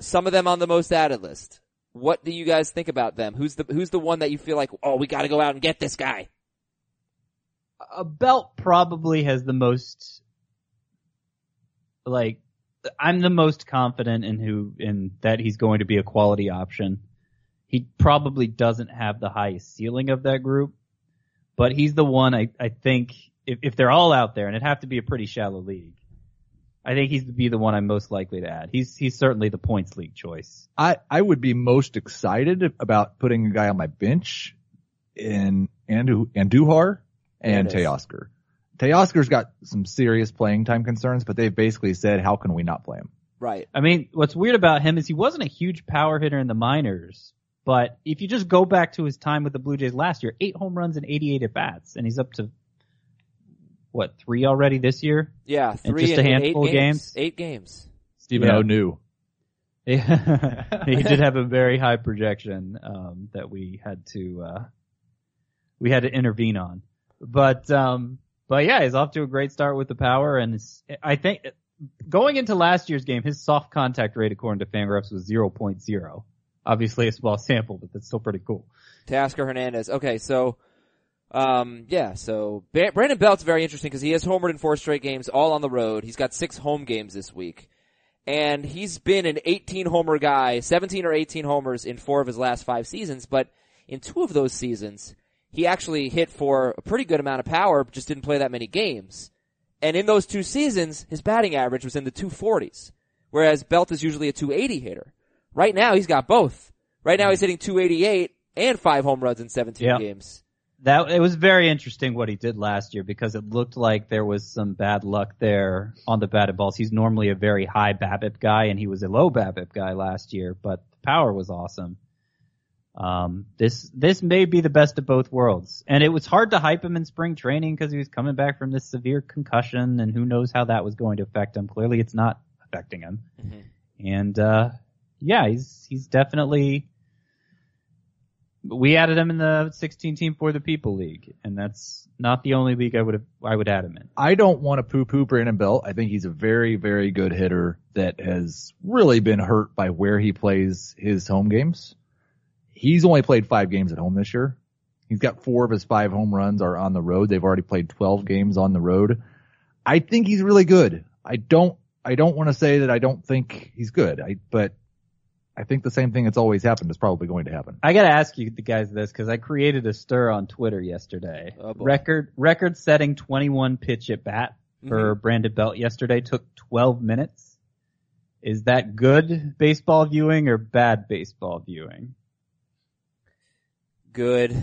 Some of them on the most added list. What do you guys think about them? Who's the who's the one that you feel like, oh, we got to go out and get this guy? A belt probably has the most, like, I'm the most confident in who, in that he's going to be a quality option. He probably doesn't have the highest ceiling of that group, but he's the one I, I think if, if they're all out there and it'd have to be a pretty shallow league, I think he's to be the one I'm most likely to add. He's, he's certainly the points league choice. I, I would be most excited about putting a guy on my bench in Andu, Andujar and There it is. Teoscar. Teoscar's got some serious playing time concerns, but they've basically said, how can we not play him? Right. I mean, what's weird about him is he wasn't a huge power hitter in the minors, but if you just go back to his time with the Blue Jays last year, eight home runs and 88 at bats, and he's up to what three already this year? Yeah, And three just a in- in handful eight of games? Eight games. Stephen Yeah. O knew. he did have a very high projection um, that we had to uh, we had to intervene on, but um, but yeah, he's off to a great start with the power, and I think going into last year's game, his soft contact rate according to Fangraphs was 0.0. Obviously a small sample, but that's still pretty cool. Teoscar Hernandez. Okay, so, um, yeah, so Brandon Belt's very interesting because he has homered in four straight games, all on the road. He's got six home games this week. And he's been an 18 homer guy, 17 or 18 homers in four of his last five seasons, but in two of those seasons, he actually hit for a pretty good amount of power, just didn't play that many games. And in those two seasons, his batting average was in the 240s, whereas Belt is usually a 280 hitter. Right now, he's got both. Right now, he's hitting 288 and five home runs in 17 Yeah. games. That it was very interesting what he did last year because it looked like there was some bad luck there on the batted balls. He's normally a very high BABIP guy, and he was a low BABIP guy last year, but the power was awesome. Um, this this may be the best of both worlds, and it was hard to hype him in spring training because he was coming back from this severe concussion, and who knows how that was going to affect him. Clearly, it's not affecting him, and uh, yeah, he's he's definitely we added him in the 16 team for the people league, and that's not the only league I would have I would add him in. I don't want to poo-poo Brandon Belt. I think he's a very, very good hitter that has really been hurt by where he plays his home games. He's only played five games at home this year. He's got four of his five home runs are on the road. They've already played 12 games on the road. I think he's really good. I don't, I don't want to say that I don't think he's good. I, but I think the same thing that's always happened is probably going to happen. I gotta ask you the guys this because I created a stir on Twitter yesterday. Oh, record record setting 21 pitch at bat for mm-hmm. Brandon Belt yesterday took 12 minutes. Is that good baseball viewing or bad baseball viewing? Good. It's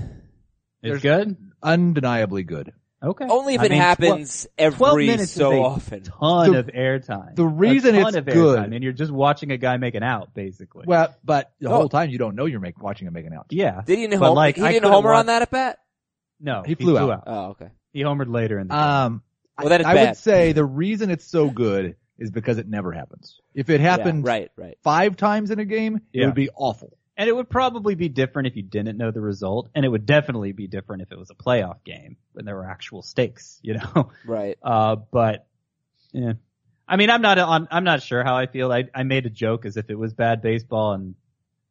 There's- good. Undeniably good. Okay. Only if I it mean, happens 12 every minutes so is a often. ton The- of airtime. the reason a ton it's of good- airtime, and you're just watching a guy make an out, basically. Well, but the Oh. whole time you don't know you're make, watching him make an out. yeah. Did he didn't But, home, like, he I didn't could've homer on that at bat? No, He flew out. Oh, okay. He homered later in the game. Um, Well, then it's I bad. would say the reason it's so good is because it never happens. If it happened Yeah, right, right. five times in a game, it would be awful. And it would probably be different if you didn't know the result, and it would definitely be different if it was a playoff game when there were actual stakes, you know. Right. Uh, but yeah, I mean, I'm not on. I'm not sure how I feel. I I made a joke as if it was bad baseball, and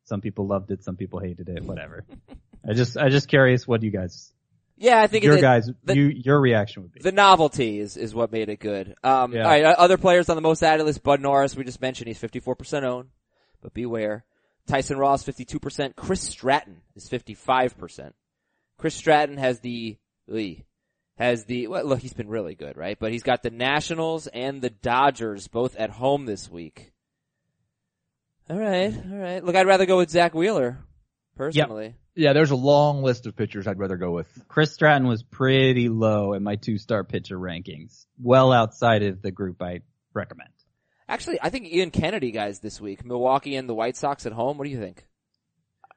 some people loved it, some people hated it, whatever. I just I just curious what you guys, Yeah, I think your it, guys, the- you your reaction would be. the novelty is, is what made it good. Um, Yeah. all right, uh, other players on the most added list, Bud Norris, we just mentioned he's 54% owned, but beware. Tyson Ross, 52%. Chris Stratton is 55%. Chris Stratton has the, Lee, has the, well, look, he's been really good, right? But he's got the Nationals and the Dodgers both at home this week. Alright, alright. Look, I'd rather go with Zack Wheeler, personally. Yeah, there's a long list of pitchers I'd rather go with. Chris Stratton was pretty low in my two star pitcher rankings, well outside of the group I recommend. Actually, I think Ian Kennedy guys this week. Milwaukee and the White Sox at home. What do you think?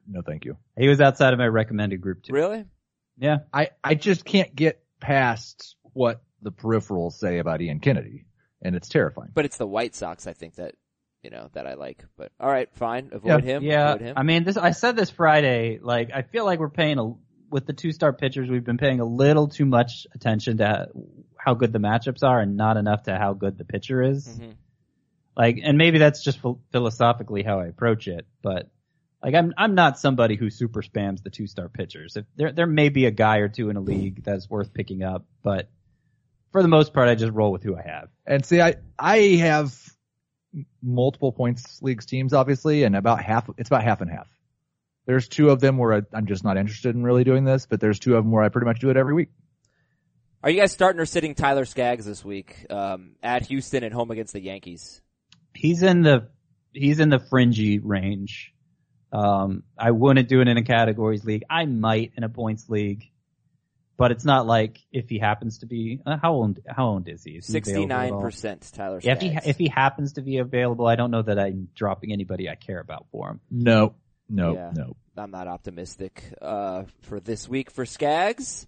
No, thank you. He was outside of my recommended group too. Really? Yeah. I, I just can't get past what the peripherals say about Ian Kennedy, and it's terrifying. But it's the White Sox, I think that, you know, that I like. But alright, fine. Avoid him. Yeah, Avoid him. I mean, this. I said this Friday. Like, I feel like we're paying a with the two star pitchers. We've been paying a little too much attention to how good the matchups are, and not enough to how good the pitcher is. Mhm. Like, and maybe that's just philosophically how I approach it. But like, I'm I'm not somebody who super spams the two star pitchers. If there there may be a guy or two in a league that's worth picking up, but for the most part, I just roll with who I have. And see, I, I have multiple points leagues teams, obviously, and about half, it's about half and half. There's two of them where I, I'm just not interested in really doing this, but there's two of them where I pretty much do it every week. Are you guys starting or sitting Tyler Skaggs this week? Um, at Houston and home against the Yankees. He's in the he's in the fringy range. Um, I wouldn't do it in a categories league. I might in a points league, but it's not like if he happens to be uh, how old how old is he? Is he available at all? 69% Tyler Yeah, if he if he happens to be available, I don't know that I'm dropping anybody I care about for him. No, no, Yeah. no. I'm not optimistic, uh, for this week for Skaggs.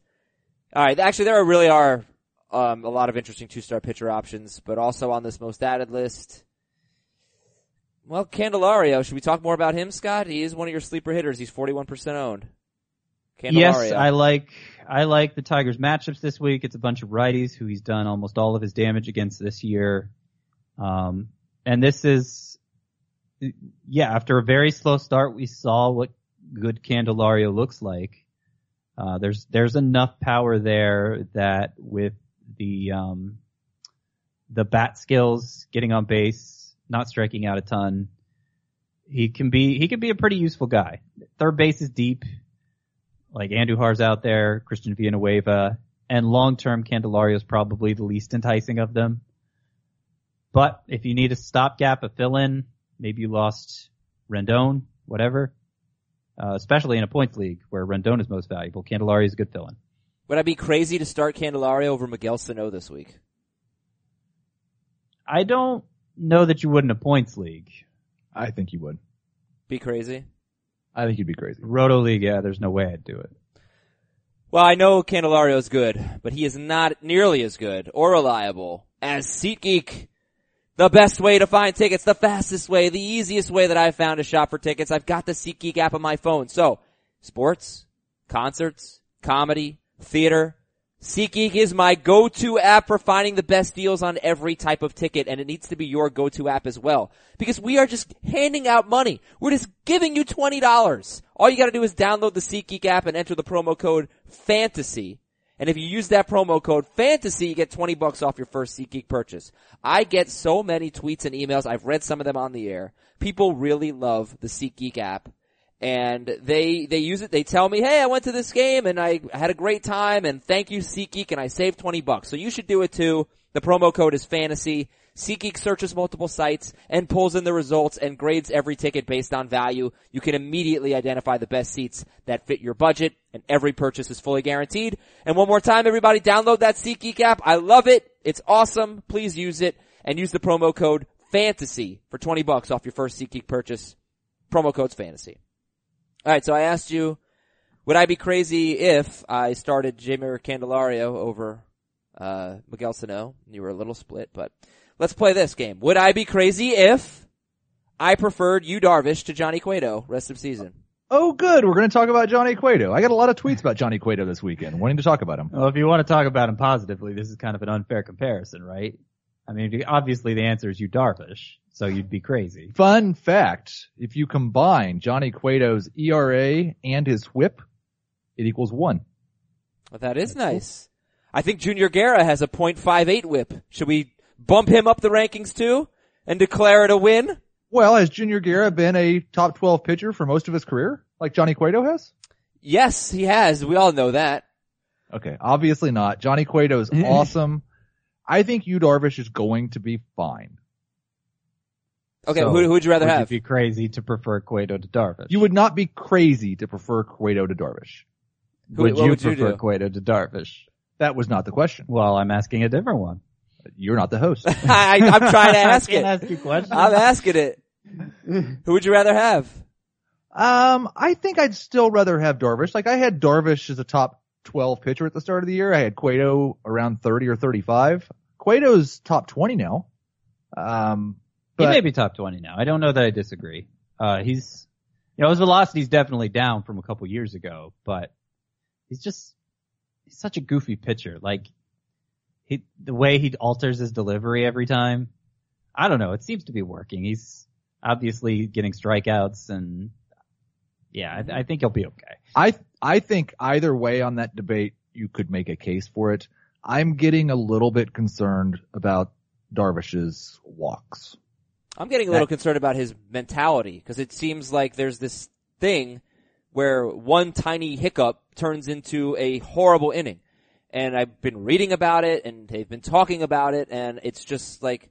Alright, actually there really are, um, a lot of interesting two-star pitcher options, but also on this most added list, well, Candelario, should we talk more about him, Scott? He is one of your sleeper hitters. He's 41% owned. Candelario. Yes, I like I like the Tigers matchups this week. It's a bunch of righties who he's done almost all of his damage against this year. Um, and this is, yeah, after a very slow start, we saw what good Candelario looks like. Uh, there's there's enough power there that with the um, the bat skills, getting on base, not striking out a ton, he can be he can be a pretty useful guy. Third base is deep like Andujar's out there, Christian Villanueva, and long-term Candelario is probably the least enticing of them. But if you need a stopgap, a fill-in, maybe you lost Rendon, whatever, uh, especially in a points league where Rendon is most valuable, Candelario is a good fill-in. Would I be crazy to start Candelario over Miguel Sano this week? I don't know that you would in a points league. I think you would. Be crazy? I think you'd be crazy. Roto league, yeah, there's no way I'd do it. Well, I know Candelario is good, but he is not nearly as good or reliable as SeatGeek. The best way to find tickets, the fastest way, the easiest way that I've found to shop for tickets. I've got the SeatGeek app on my phone. So, sports, concerts, comedy, theater, SeatGeek is my go-to app for finding the best deals on every type of ticket, and it needs to be your go-to app as well. Because we are just handing out money. We're just giving you $20. All you gotta do is download the SeatGeek app and enter the promo code FANTASY. And if you use that promo code fantasy, you get 20 bucks off your first SeatGeek purchase. I get so many tweets and emails. I've read some of them on the air. People really love the SeatGeek app and they, they use it. They tell me, Hey, I went to this game and I had a great time and thank you SeatGeek and I saved 20 bucks. So you should do it too. The promo code is fantasy. SeatGeek searches multiple sites and pulls in the results and grades every ticket based on value. You can immediately identify the best seats that fit your budget and every purchase is fully guaranteed. And one more time, everybody download that SeatGeek app. I love it. It's awesome. Please use it and use the promo code fantasy for 20 bucks off your first SeatGeek purchase. Promo code's fantasy. Alright, so I asked you, would I be crazy if I started Jeimer Candelario over, uh, Miguel Sano? You were a little split, but Let's play this game. Would I be crazy if I preferred Yu Darvish to Johnny Cueto rest of season? Oh, good. We're going to talk about Johnny Cueto. I got a lot of tweets about Johnny Cueto this weekend, wanting to talk about him. Well, if you want to talk about him positively, this is kind of an unfair comparison, right? I mean, obviously the answer is Yu Darvish, so you'd be crazy. Fun fact, if you combine Johnny Cueto's ERA and his whip, it equals one. Well, that is That's nice. Cool. I think Junior Guerra has a .58 whip. Should we bump him up the rankings too and declare it a win? Well, has Junior Guerra been a top 12 pitcher for most of his career, like Johnny Cueto has? Yes, he has. We all know that. Okay, obviously not. Johnny Cueto is awesome. I think Yu Darvish is going to be fine. Okay, so, who, who would you rather would have? You be crazy to prefer Cueto to Darvish. You would not be crazy to prefer Cueto to Darvish. Who, would you would prefer you Cueto to Darvish? That was not the question. Well, I'm asking a different one. You're not the host. I, am trying to ask it. Ask you questions. I'm asking it. Who would you rather have? Um, I think I'd still rather have Darvish. Like I had Darvish as a top 12 pitcher at the start of the year. I had Cueto around 30 or 35. Cueto's top 20 now. Um, he may be top 20 now. I don't know that I disagree. Uh, he's, you know, his velocity's definitely down from a couple years ago, but he's just, he's such a goofy pitcher. Like, he, the way he alters his delivery every time, I don't know. It seems to be working. He's obviously getting strikeouts and yeah, I, I think he'll be okay. I, I think either way on that debate, you could make a case for it. I'm getting a little bit concerned about Darvish's walks. I'm getting a little that, concerned about his mentality because it seems like there's this thing where one tiny hiccup turns into a horrible inning and I've been reading about it and they've been talking about it and it's just like,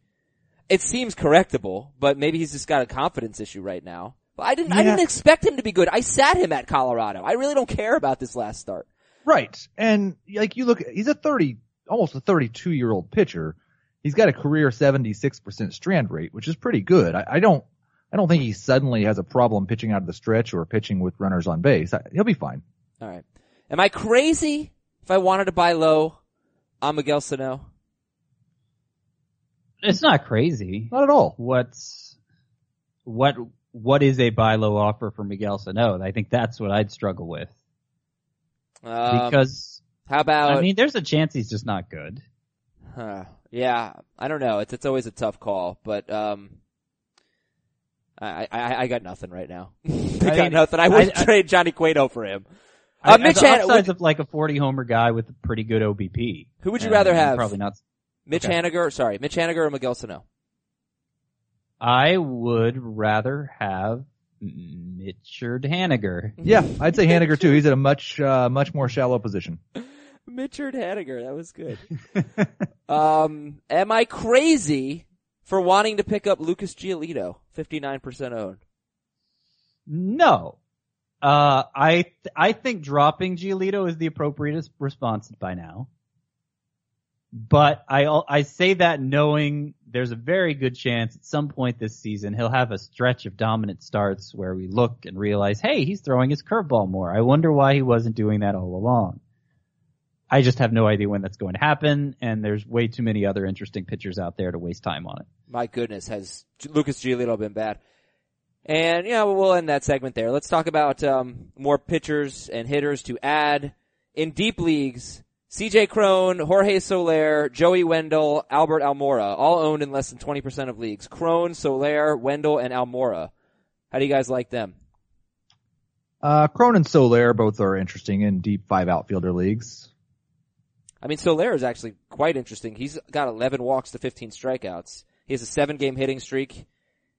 it seems correctable, but maybe he's just got a confidence issue right now. But I didn't, yeah. I didn't expect him to be good. I sat him at Colorado. I really don't care about this last start. Right. And like you look, he's a 30, almost a 32 year old pitcher. He's got a career 76% strand rate, which is pretty good. I, I don't, I don't think he suddenly has a problem pitching out of the stretch or pitching with runners on base. I, he'll be fine. All right. Am I crazy if I wanted to buy low on Miguel Sano? It's not crazy. Not at all. What's, what, what is a buy low offer for Miguel Sano? I think that's what I'd struggle with. Um, because, how about, I mean, there's a chance he's just not good. Huh. Yeah, I don't know. It's, it's always a tough call, but, um, I, I, I got nothing right now. I, I got mean, nothing. I would trade Johnny Cueto for him. Uh, Mitch Han- would, of like a 40 homer guy with a pretty good OBP. Who would you rather have? Probably not. Mitch okay. Haniger, sorry, Mitch Haniger or Miguel Sano? I would rather have Mitchard Haniger. Yeah, I'd say Haniger too. He's at a much, uh, much more shallow position. Mitchard Haniger, that was good. um, am I crazy for wanting to pick up Lucas Giolito, 59% owned? No. Uh, I th- I think dropping Giolito is the appropriate response by now. But I I say that knowing there's a very good chance at some point this season he'll have a stretch of dominant starts where we look and realize, hey, he's throwing his curveball more. I wonder why he wasn't doing that all along. I just have no idea when that's going to happen, and there's way too many other interesting pitchers out there to waste time on it. My goodness, has Lucas Giolito been bad? And yeah, we'll end that segment there. Let's talk about um, more pitchers and hitters to add in deep leagues. CJ Cron, Jorge Soler, Joey Wendle, Albert Almora, all owned in less than 20% of leagues. Cron, Soler, Wendle, and Almora. How do you guys like them? Uh, Cron and Soler both are interesting in deep five outfielder leagues. I mean, Soler is actually quite interesting. He's got 11 walks to 15 strikeouts. He has a seven game hitting streak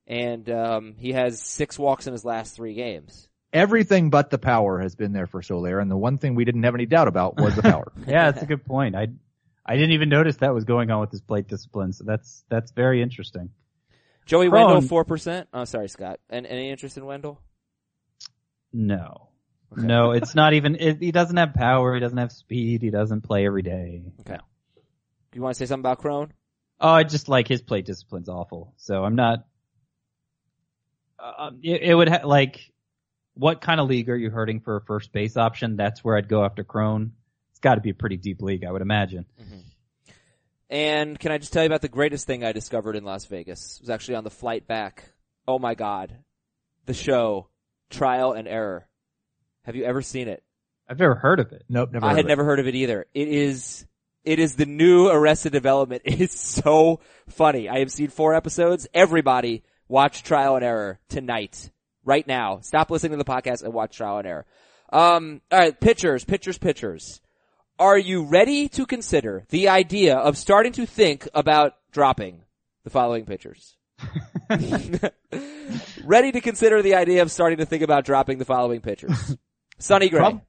and, um, he has six walks in his last three games. Everything but the power has been there for Soler, and the one thing we didn't have any doubt about was the power. Yeah, that's a good point. I I didn't even notice that was going on with his plate discipline, so that's that's very interesting. Joey Cron- Wendle, 4%. Oh, sorry, Scott. And any interest in Wendle? No. No, it's not even, it, he doesn't have power, he doesn't have speed, he doesn't play every day. Okay. Do you want to say something about Cron? Oh, I just like his plate discipline's awful. So I'm not, uh, it, it would ha- like, what kind of league are you hurting for a first base option? That's where I'd go after Cron. It's gotta be a pretty deep league, I would imagine. Mm-hmm. And can I just tell you about the greatest thing I discovered in Las Vegas? It was actually on the flight back. Oh my god. The show, Trial and Error. Have you ever seen it? I've never heard of it. Nope, never. I heard had of it. never heard of it either. It is, it is the new Arrested Development. It is so funny. I have seen four episodes. Everybody watch Trial and Error tonight. Right now. Stop listening to the podcast and watch Trial and Error. Um, alright, pitchers, pitchers, pitchers. Are you ready to consider the idea of starting to think about dropping the following pitchers? ready to consider the idea of starting to think about dropping the following pitchers. Sonny Gray.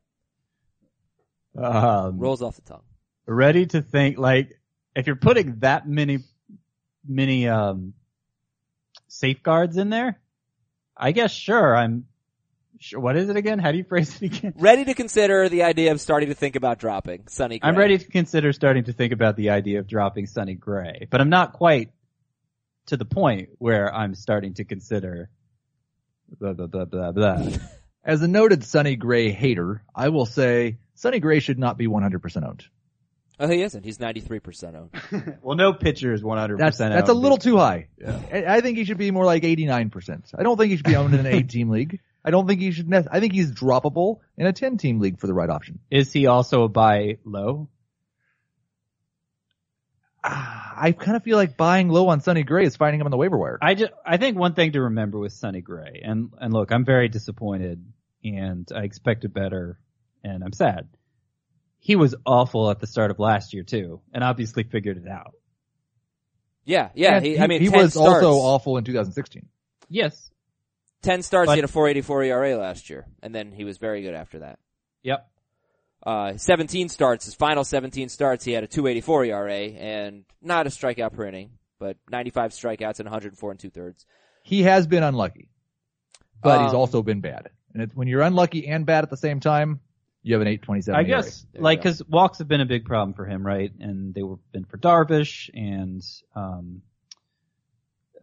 Um, Rolls off the tongue. ready to think like if you're putting that many many um safeguards in there i guess sure i'm sure what is it again how do you phrase it again ready to consider the idea of starting to think about dropping Sonny. Gray. i'm ready to consider starting to think about the idea of dropping Sonny gray but i'm not quite to the point where i'm starting to consider blah blah blah blah blah As a noted Sonny Gray hater, I will say Sonny Gray should not be 100% owned. Oh, he isn't. He's 93% owned. well no pitcher is 100% That's that's a little too high. I, I think he should be more like 89%. I don't think he should be owned in an eight team league. I don't think he should. Ne- I think he's droppable in a 10 team league for the right option. is he also a buy low Ah, I kind of feel like buying low on Sonny Gray is finding him on the waiver wire. I just, I think one thing to remember with Sonny Gray, and, and look, I'm very disappointed and I expected better and I'm sad. He was awful at the start of last year too, and obviously figured it out. Yeah, yeah. And He, I mean, he was starts, also awful in 2016. Yes. 10 starts, but- he had a 484 ERA last year. And then he was very good after that. Yep. Uh, 17 starts, his final 17 starts, he had a 284 ERA and not a strikeout per inning, but 95 strikeouts and 104 and two thirds. He has been unlucky, but he's Um, also been bad. And it's, when you're unlucky and bad at the same time, you have an 827 I guess, There like, cause walks have been a big problem for him, right? And they were been for Darvish and, um,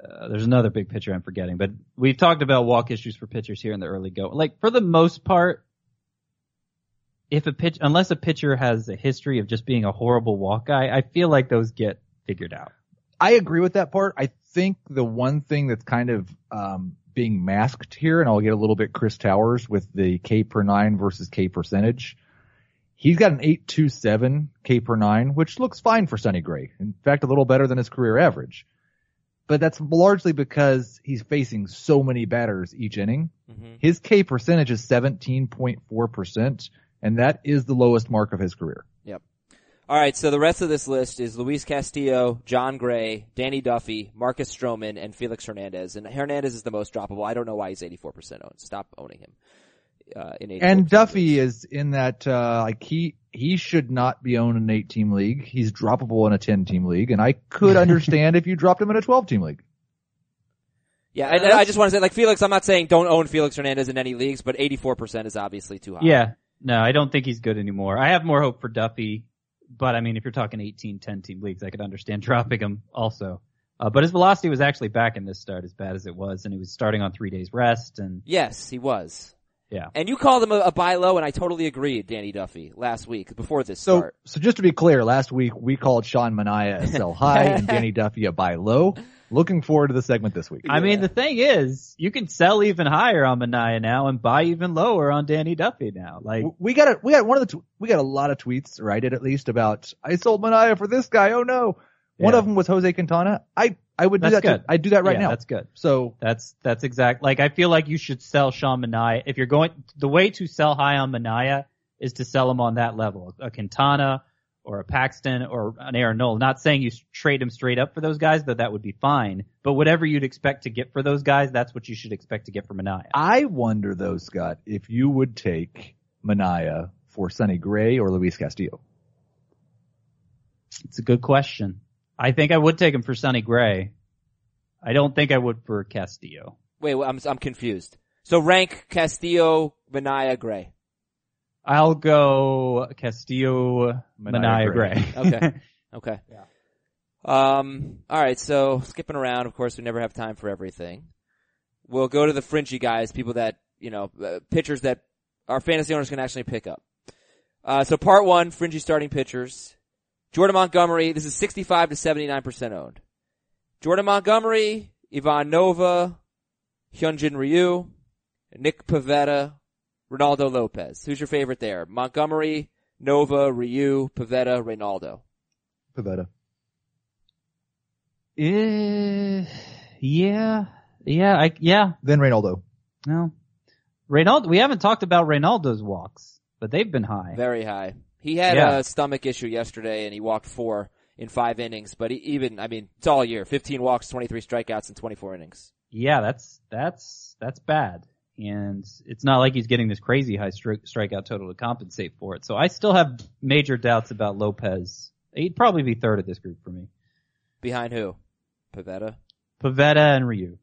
uh, there's another big pitcher I'm forgetting, but we've talked about walk issues for pitchers here in the early go. Like, for the most part, if a pitch, unless a pitcher has a history of just being a horrible walk guy, I feel like those get figured out. I agree with that part. I think the one thing that's kind of um, being masked here, and I'll get a little bit Chris Towers with the K per nine versus K percentage. He's got an 827 K per nine, which looks fine for Sonny Gray. In fact, a little better than his career average. But that's largely because he's facing so many batters each inning. Mm-hmm. His K percentage is 17.4%, and that is the lowest mark of his career. All right, so the rest of this list is Luis Castillo, Jon Gray, Danny Duffy, Marcus Stroman, and Felix Hernandez. And Hernandez is the most droppable. I don't know why he's 84% owned. Stop owning him. Uh, in And Duffy leagues. is in that, uh, like he, he should not be owned in an eight team league. He's droppable in a 10 team league. And I could understand if you dropped him in a 12 team league. Yeah, and, and I just want to say, like Felix, I'm not saying don't own Felix Hernandez in any leagues, but 84% is obviously too high. Yeah. No, I don't think he's good anymore. I have more hope for Duffy, but I mean, if you're talking 18, 10 team leagues, I could understand dropping him also. Uh, but his velocity was actually back in this start as bad as it was, and he was starting on three days rest, and Yes, he was. yeah. And you called him a, a buy low, and I totally agreed, Danny Duffy, last week before this So, start. so just to be clear, last week we called Sean Manaea a sell high and Danny Duffy a buy low. Looking forward to the segment this week. I mean, the thing is, you can sell even higher on Manaea now and buy even lower on Danny Duffy now. Like, we got a, we got one of the, tw- we got a lot of tweets, or I did at least about, I sold Manaea for this guy. Oh no. One Yeah. of them was Jose Quintana. I, I would do That's that. I'd do that right yeah, now. That's good. So That's that's exact. Like I feel like you should sell Sean Manaea if you're going. The way to sell high on Manaea is to sell him on that level, a Quintana or a Paxton or an Aaron Nola. Not saying you trade him straight up for those guys, though that would be fine. But whatever you'd expect to get for those guys, that's what you should expect to get for Manaea. I wonder though, Scott, if you would take Manaea for Sonny Gray or Luis Castillo. It's a good question. I think I would take him for Sonny Gray. I don't think I would for Castillo. Wait, wait, I'm I'm confused. So rank Castillo, Manaea, Gray. I'll go Castillo, Manaea Manaea, Gray. Gray. Okay. Okay. Yeah. Um. All right. So skipping around. Of course, we never have time for everything. We'll go to the fringy guys, people that you know, uh, pitchers that our fantasy owners can actually pick up. Uh, so part one, fringy starting pitchers. Jordan Montgomery. This is 65 to 79 percent owned. Jordan Montgomery, Ivan Nova, Hyunjin Ryu, Nick Pivetta, Reynaldo Lopez. Who's your favorite there? Montgomery, Nova, Ryu, Pivetta, Reynaldo. Pivetta. Eh, yeah, yeah, I, yeah. Then Reynaldo. No, Reynaldo. We haven't talked about Reynaldo's walks, but they've been high. Very high. He had Yeah. a stomach issue yesterday and he walked four in five innings, but he even, I mean, it's all year. 15 walks, 23 strikeouts in 24 innings. Yeah, that's that's that's bad, and it's not like he's getting this crazy high stri- strikeout total to compensate for it. So I still have major doubts about Lopez. He'd probably be third of this group for me. Behind who? Pivetta? Pivetta and Ryu.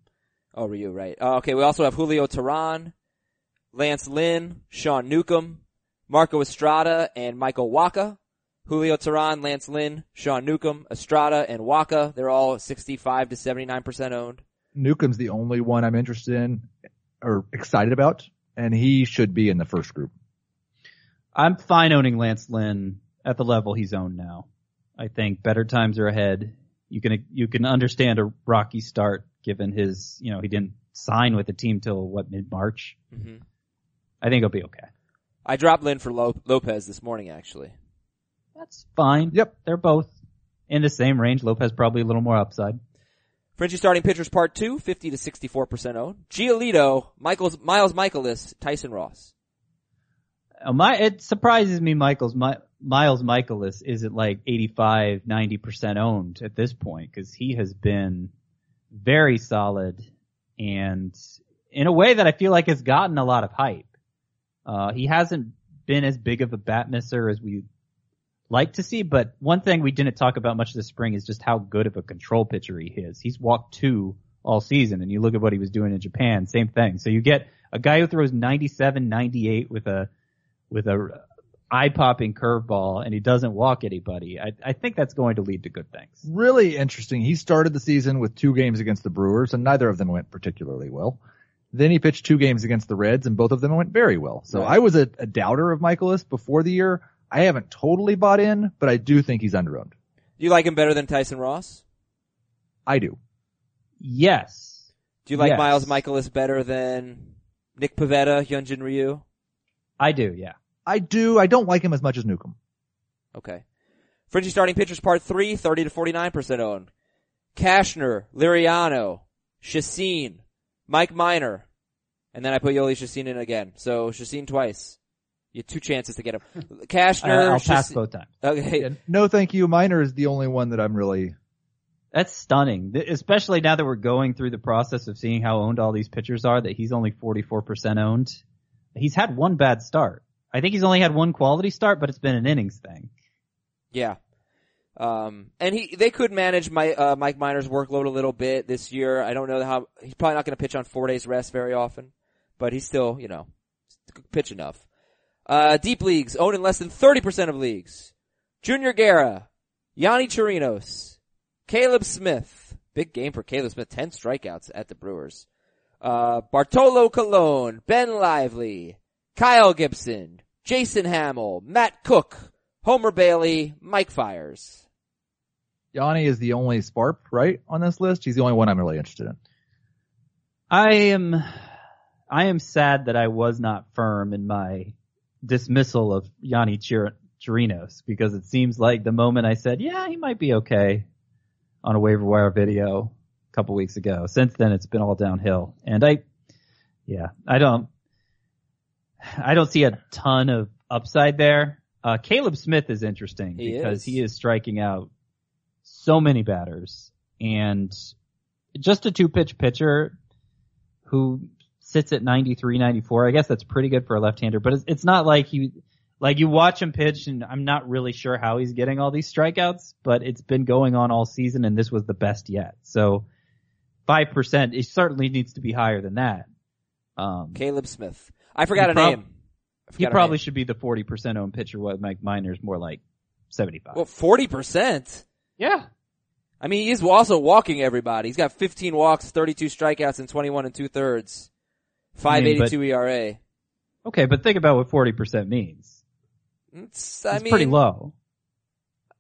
Oh, Ryu, right. Uh, okay, we also have Julio Teheran, Lance Lynn, Sean Newcomb, Marco Estrada, and Michael Wacha. Julio Teheran, Lance Lynn, Sean Newcomb, Estrada, and Wacha. They're all 65 to 79% owned. Newcomb's the only one I'm interested in or excited about, and he should be in the first group. I'm fine owning Lance Lynn at the level he's owned now. I think better times are ahead. You can you can understand a rocky start given his you know he didn't sign with the team till what mid March. hmm I think he'll be okay. I dropped Lynn for Lopez this morning, actually. That's fine. Yep. They're both in the same range. Lopez probably a little more upside. Frenchie starting pitchers part two, 50 to 64% owned. Giolito, Mikolas, Miles Mikolas, Tyson Ross. Uh, my it surprises me Mikolas my, Miles Mikolas isn't like 85 90% owned at this point cuz he has been very solid and in a way that I feel like has gotten a lot of hype. Uh he hasn't been as big of a bat misser as we like to see, but one thing we didn't talk about much this spring is just how good of a control pitcher he is. He's walked two all season and you look at what he was doing in Japan, same thing. So you get a guy who throws 97, 98 with a with a eye popping curveball and he doesn't walk anybody. I, I think that's going to lead to good things. Really interesting. He started the season with two games against the Brewers, and neither of them went particularly well. Then he pitched two games against the Reds, and both of them went very well. So Right. I was a, a doubter of Mikolas before the year. I haven't totally bought in, but I do think he's underowned. Do you like him better than Tyson Ross? I do. Yes. Do you like Yes. Miles Mikolas better than Nick Pivetta, Hyunjin Ryu? I do, yeah. I do. I don't like him as much as Newcomb. Okay. Fringy starting pitchers part three, 30 to 49% owned. Cashner, Liriano, Chacin, Mike Minor, and then I put Jhoulys Chacin in again. So Chacin twice. You had two chances to get him. Cashner. Kashner, I'll pass Chacin- both times. Okay. No, thank you. Minor is the only one that I'm really. That's stunning, especially now that we're going through the process of seeing how owned all these pitchers are, that he's only 44% owned. He's had one bad start. I think he's only had one quality start, but it's been an innings thing. Yeah. Um, and he, they could manage my, uh, Mike Minor's workload a little bit this year. I don't know how, he's probably not going to pitch on four days rest very often, but he's still, you know, pitch enough. Uh, deep leagues, owned in less than 30% of leagues. Junior Guerra, Yonny Chirinos, Caleb Smith. Big game for Caleb Smith, 10 strikeouts at the Brewers. Uh, Bartolo Colon, Ben Lively, Kyle Gibson, Jason Hammel, Matt Koch, Homer Bailey, Mike Fiers. Yonny is the only Sparp, right, on this list. He's the only one I'm really interested in. I am, I am sad that I was not firm in my dismissal of Yonny Chir- Chirinos because it seems like the moment I said, yeah, he might be okay on a waiver wire video a couple weeks ago. Since then, it's been all downhill. And I, yeah, I don't, I don't see a ton of upside there. Uh, Caleb Smith is interesting He because is. he is striking out so many batters and just a two pitch pitcher who sits at 93, 94. I guess that's pretty good for a left-hander, but it's, it's not like he, like you watch him pitch and I'm not really sure how he's getting all these strikeouts, but it's been going on all season and this was the best yet. So 5%, it certainly needs to be higher than that. Um, Caleb Smith. I forgot He a prob- name. I he probably name. should be the 40% owned pitcher while Mike Minor's more like 75. Well, forty percent. yeah. I mean, he's also walking everybody. He's got 15 walks, 32 strikeouts, and 21 and two thirds. I mean, 582 ERA. Okay, but think about what 40% means. It's, I It's mean, pretty low.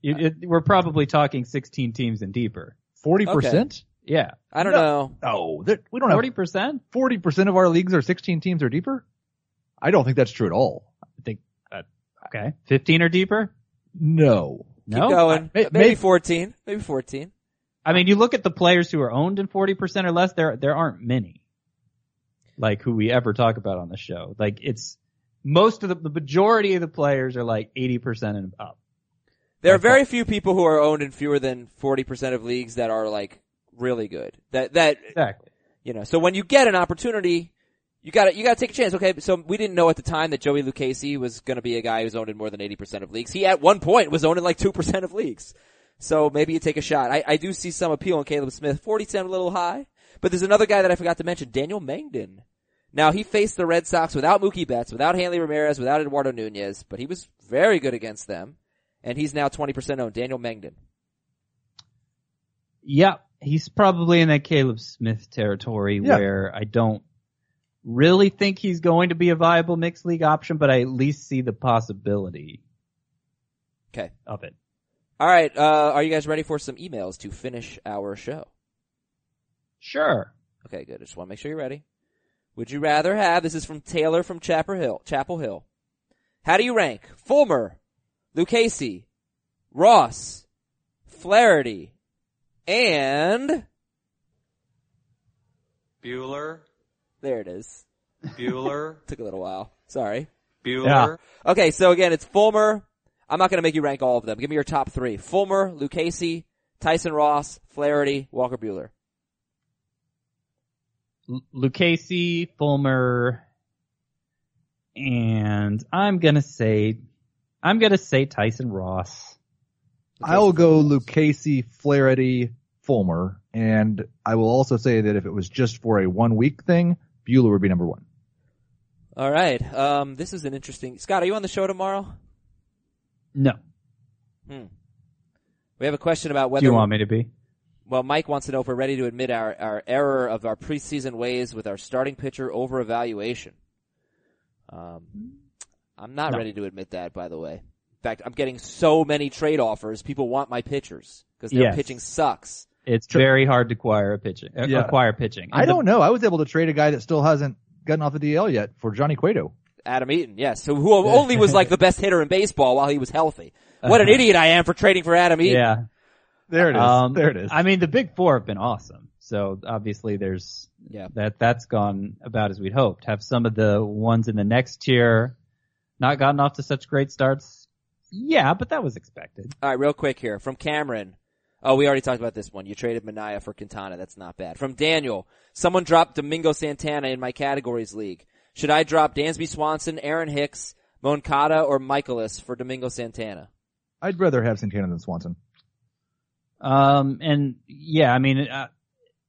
You, it, we're probably talking 16 teams and deeper. Forty percent? Yeah. I don't No. know. No, there- we don't have 40%? forty percent of our leagues are sixteen teams or deeper. I don't think that's true at all. I think, uh, okay. 15 or deeper? No. Keep No. going. May- Maybe may- 14. Maybe 14. I mean, you look at the players who are owned in 40% or less, there, there aren't many. Like who we ever talk about on the show. Like it's, most of the, the majority of the players are like 80% and up. There are very uh, few people who are owned in fewer than 40% of leagues that are like really good. That, that, Exactly. you know, so when you get an opportunity, you gotta, you gotta take a chance. Okay, so we didn't know at the time that Joey Lucchesi was gonna be a guy who's owned in more than 80% of leagues. He at one point was owned in like 2% of leagues. So maybe you take a shot. I, I do see some appeal in Caleb Smith. 40 sound a little high, but there's another guy that I forgot to mention, Daniel Mengden. Now he faced the Red Sox without Mookie Betts, without Hanley Ramirez, without Eduardo Nunez, but he was very good against them. And he's now 20% owned, Daniel Mengden. Yeah, he's probably in that Caleb Smith territory Yeah. where I don't really think he's going to be a viable mixed league option, but I at least see the possibility Okay. of it. All right, uh, are you guys ready for some emails to finish our show? Sure. Okay, good. I just want to make sure you're ready. Would you rather have, this is from Taylor from Chapel Hill, Chapel Hill. How do you rank Fulmer, Lucchesi, Ross, Flaherty, and, Buehler, there it is. Bueller, Took a little while. Sorry. Bueller, Okay, so again, it's Fulmer. I'm not going to make you rank all of them. Give me your top three. Fulmer, Lucchesi, Tyson Ross, Flaherty, Walker Buehler. L- Lucchesi, Fulmer, and I'm gonna say, I'm gonna say Tyson Ross. I will go Lucchesi, Flaherty, Fulmer, and I will also say that if it was just for a one week thing, Buehler would be number one. All right. Um, this is an interesting. Scott, are you on the show tomorrow? No. We have a question about whether. Do you want me to be? Well, Mike wants to know if we're ready to admit our, our error of our preseason ways with our starting pitcher over evaluation. Um, I'm not No. ready to admit that, by the way. In fact, I'm getting so many trade offers. People want my pitchers because their Yes. pitching sucks. It's very hard to acquire a pitching, uh, Yeah. acquire pitching. I And the- don't know. I was able to trade a guy that still hasn't gotten off the DL yet for Johnny Cueto. Adam Eaton, yes. So who only was like the best hitter in baseball while he was healthy. What an idiot I am for trading for Adam Eaton. Yeah. There it is. Um, there it is. I mean, the big four have been awesome. So obviously there's, Yeah. that, that's gone about as we'd hoped. Have some of the ones in the next tier not gotten off to such great starts? Yeah, but that was expected. All right, real quick here from Cameron. Oh, we already talked about this one. You traded Manaea for Quintana. That's not bad. From Daniel, someone dropped Domingo Santana in my categories league. Should I drop Dansby Swanson, Aaron Hicks, Moncada, or Mikolas for Domingo Santana? I'd rather have Santana than Swanson. Um, and yeah, I mean, uh,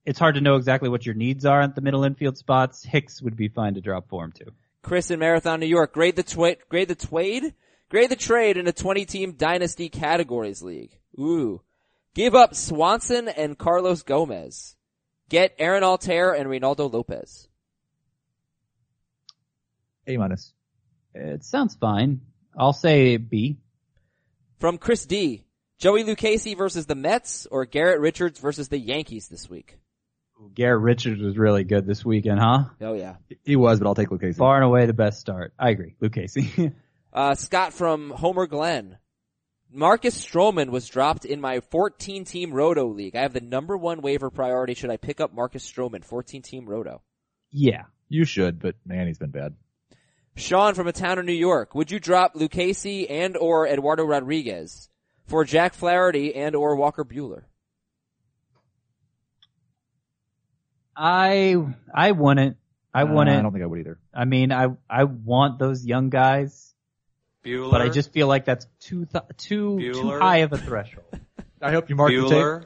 it's hard to know exactly what your needs are at the middle infield spots. Hicks would be fine to drop for him too. Chris in Marathon, New York. Grade the twa- grade the trade, grade the trade in a 20 team dynasty categories league. Ooh. Give up Swanson and Carlos Gomez. Get Aaron Altherr and Reynaldo Lopez. A minus. It sounds fine. I'll say B. From Chris D. Joey Lucchesi versus the Mets or Garrett Richards versus the Yankees this week? Garrett Richards was really good this weekend, huh? Oh yeah. He was, but I'll take Lucchesi. Far and away the best start. I agree. Luke Casey. Uh, Scott from Homer Glen. Marcus Stroman was dropped in my 14 team Roto league. I have the number one waiver priority. Should I pick up Marcus Stroman, 14 team Roto? yeah. You should, but man, he's been bad. Sean from a town in New York. Would you drop Lucchesi and or Eduardo Rodriguez for Jack Flaherty and or Walker Buehler? I I wouldn't. I Uh, wouldn't. I don't think I would either. I mean, I I want those young guys, Bueller. but I just feel like that's too th- too too high of a threshold. I hope you mark the tape. Bueller.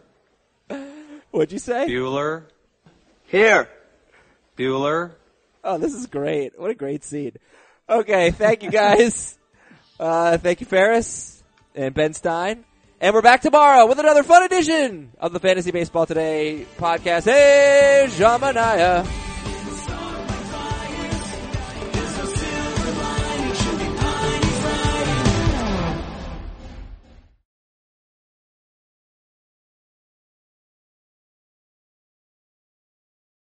What'd you say? Bueller. Here. Bueller. Oh, this is great. What a great scene. Okay, thank you guys. uh, thank you Ferris and Ben Stein. And we're back tomorrow with another fun edition of the Fantasy Baseball Today podcast. Hey, Jamanaya.